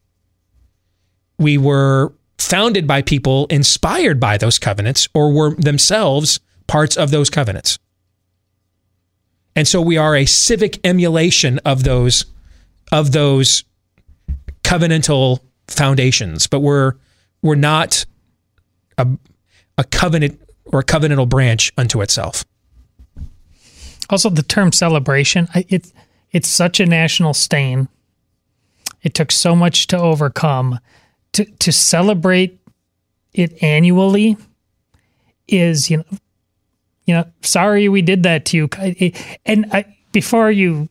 We were founded by people inspired by those covenants or were themselves parts of those covenants. And so we are a civic emulation of those of those covenantal foundations, but we're we're not a, a covenant or a covenantal branch unto itself. Also, the term celebration, it, it's such a national stain. It took so much to overcome. To, to celebrate it annually is, you know, you know, sorry we did that to you. And I, before you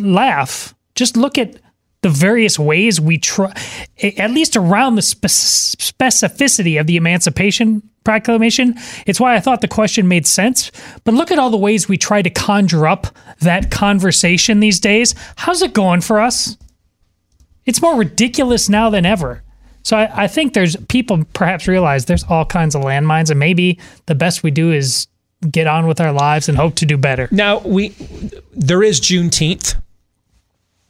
laugh, just look at the various ways we try, at least around the spec- specificity of the Emancipation Proclamation. It's why I thought the question made sense. But look at all the ways we try to conjure up that conversation these days. How's it going for us? It's more ridiculous now than ever. So I, I think there's people perhaps realize there's all kinds of landmines, and maybe the best we do is get on with our lives and hope to do better. Now we there is Juneteenth,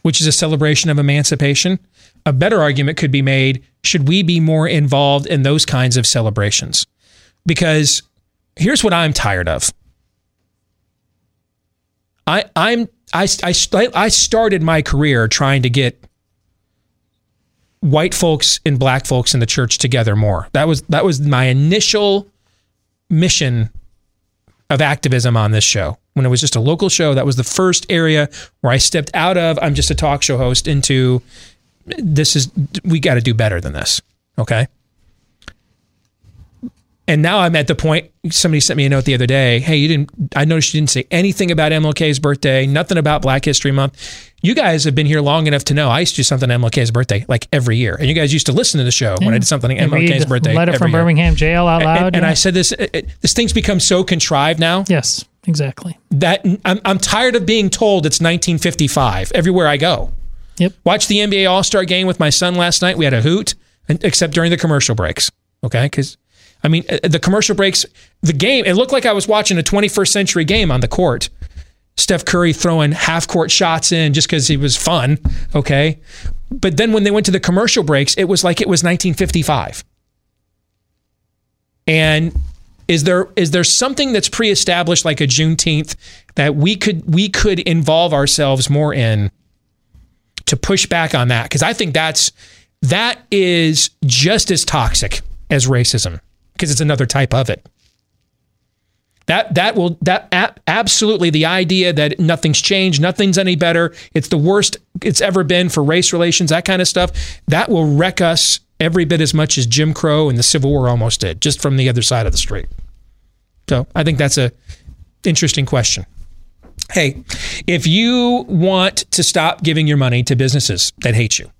which is a celebration of emancipation, a better argument could be made should we be more involved in those kinds of celebrations? Because here's what I'm tired of. I I'm I, I, I started my career trying to get white folks and black folks in the church together more. That was that was my initial mission of activism on this show. When it was just a local show, that was the first area where I stepped out of I'm just a talk show host into this is we got to do better than this. Okay? And now I'm at the point. Somebody sent me a note the other day. Hey, you didn't. I noticed you didn't say anything about MLK's birthday. Nothing about Black History Month. You guys have been here long enough to know I used to do something on MLK's birthday like every year, and you guys used to listen to the show when I did something on MLK's birthday. Letter from year. Birmingham jail out loud. And, and yeah. I said this. It, this thing's become so contrived now. Yes, exactly. That I'm, I'm tired of being told it's 1955 everywhere I go. Yep. Watched the NBA All Star game with my son last night. We had a hoot, except during the commercial breaks. Okay, because I mean, uh, the commercial breaks, the game, it looked like I was watching a 21st century game on the court. Steph Curry throwing half court shots in just because he was fun. Okay. But then when they went to the commercial breaks, it was like it was 1955. And is there is there something that's pre-established like a Juneteenth that we could we could involve ourselves more in to push back on that? Because I think that's that is just as toxic as racism because it's another type of it. That that will that absolutely the idea that nothing's changed, nothing's any better, it's the worst it's ever been for race relations, that kind of stuff, that will wreck us every bit as much as Jim Crow and the Civil War almost did, just from the other side of the street. So I think that's a interesting question. Hey, if you want to stop giving your money to businesses that hate you,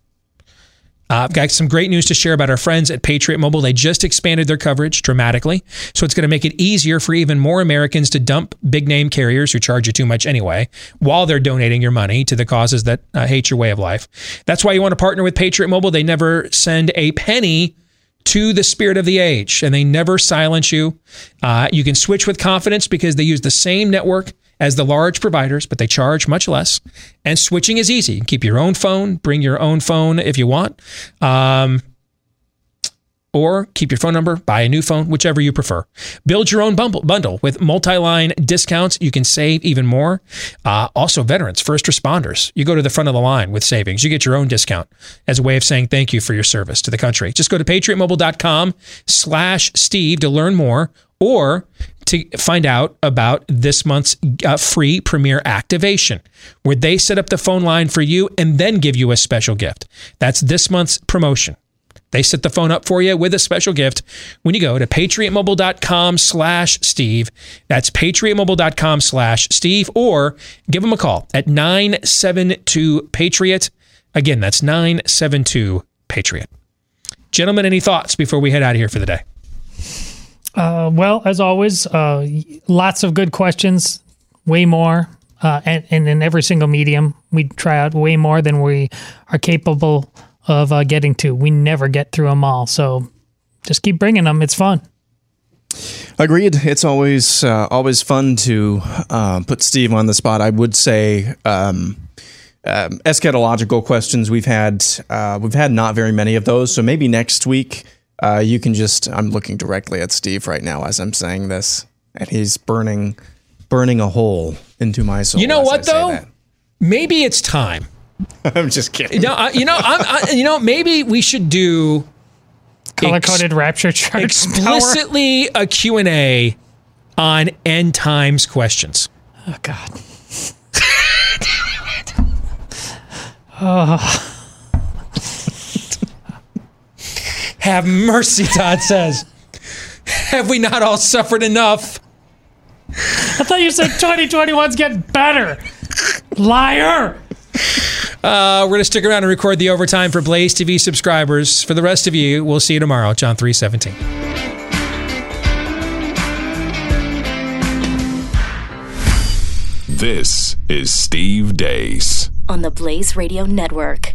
uh, I've got some great news to share about our friends at Patriot Mobile. They just expanded their coverage dramatically, so it's going to make it easier for even more Americans to dump big name carriers who charge you too much anyway, while they're donating your money to the causes that uh, hate your way of life. That's why you want to partner with Patriot Mobile. They never send a penny to the spirit of the age, and they never silence you. Uh, you can switch with confidence because they use the same network as the large providers, but they charge much less. And switching is easy. Keep your own phone, bring your own phone if you want. Um, or keep your phone number, buy a new phone, whichever you prefer. Build your own bundle, with multi-line discounts. You can save even more. Uh, also, veterans, first responders, you go to the front of the line with savings. You get your own discount as a way of saying thank you for your service to the country. Just go to patriotmobile.com slash Steve to learn more or to find out about this month's uh, free premier activation, where they set up the phone line for you and then give you a special gift. That's this month's promotion. They set the phone up for you with a special gift when you go to patriotmobile.com slash Steve. That's patriotmobile.com slash Steve, or give them a call at 972 Patriot. Again, that's 972 Patriot. Gentlemen, any thoughts before we head out of here for the day? Uh, well, as always, uh, lots of good questions, way more. Uh, and, and in every single medium, we try out way more than we are capable of uh, getting to. We never get through them all. So just keep bringing them. It's fun. Agreed. It's always uh, always fun to uh, put Steve on the spot. I would say um, um, eschatological questions. We've had we've had not very many of those. So maybe next week uh, you can just. I'm looking directly at Steve right now as I'm saying this, and he's burning burning a hole into my soul. You know as what I though? Maybe it's time. I'm just kidding. No, I, you know, I'm, I, you know, maybe we should do Color coded rapture chart. explicitly a Q and A on end times questions. Oh God. oh. Have mercy, Todd says. Have we not all suffered enough? I thought you said 2021's getting better. Liar. Uh, we're going to stick around and record the overtime for Blaze TV subscribers. For the rest of you, we'll see you tomorrow, John 317. This is Steve Deace. on the Blaze Radio Network.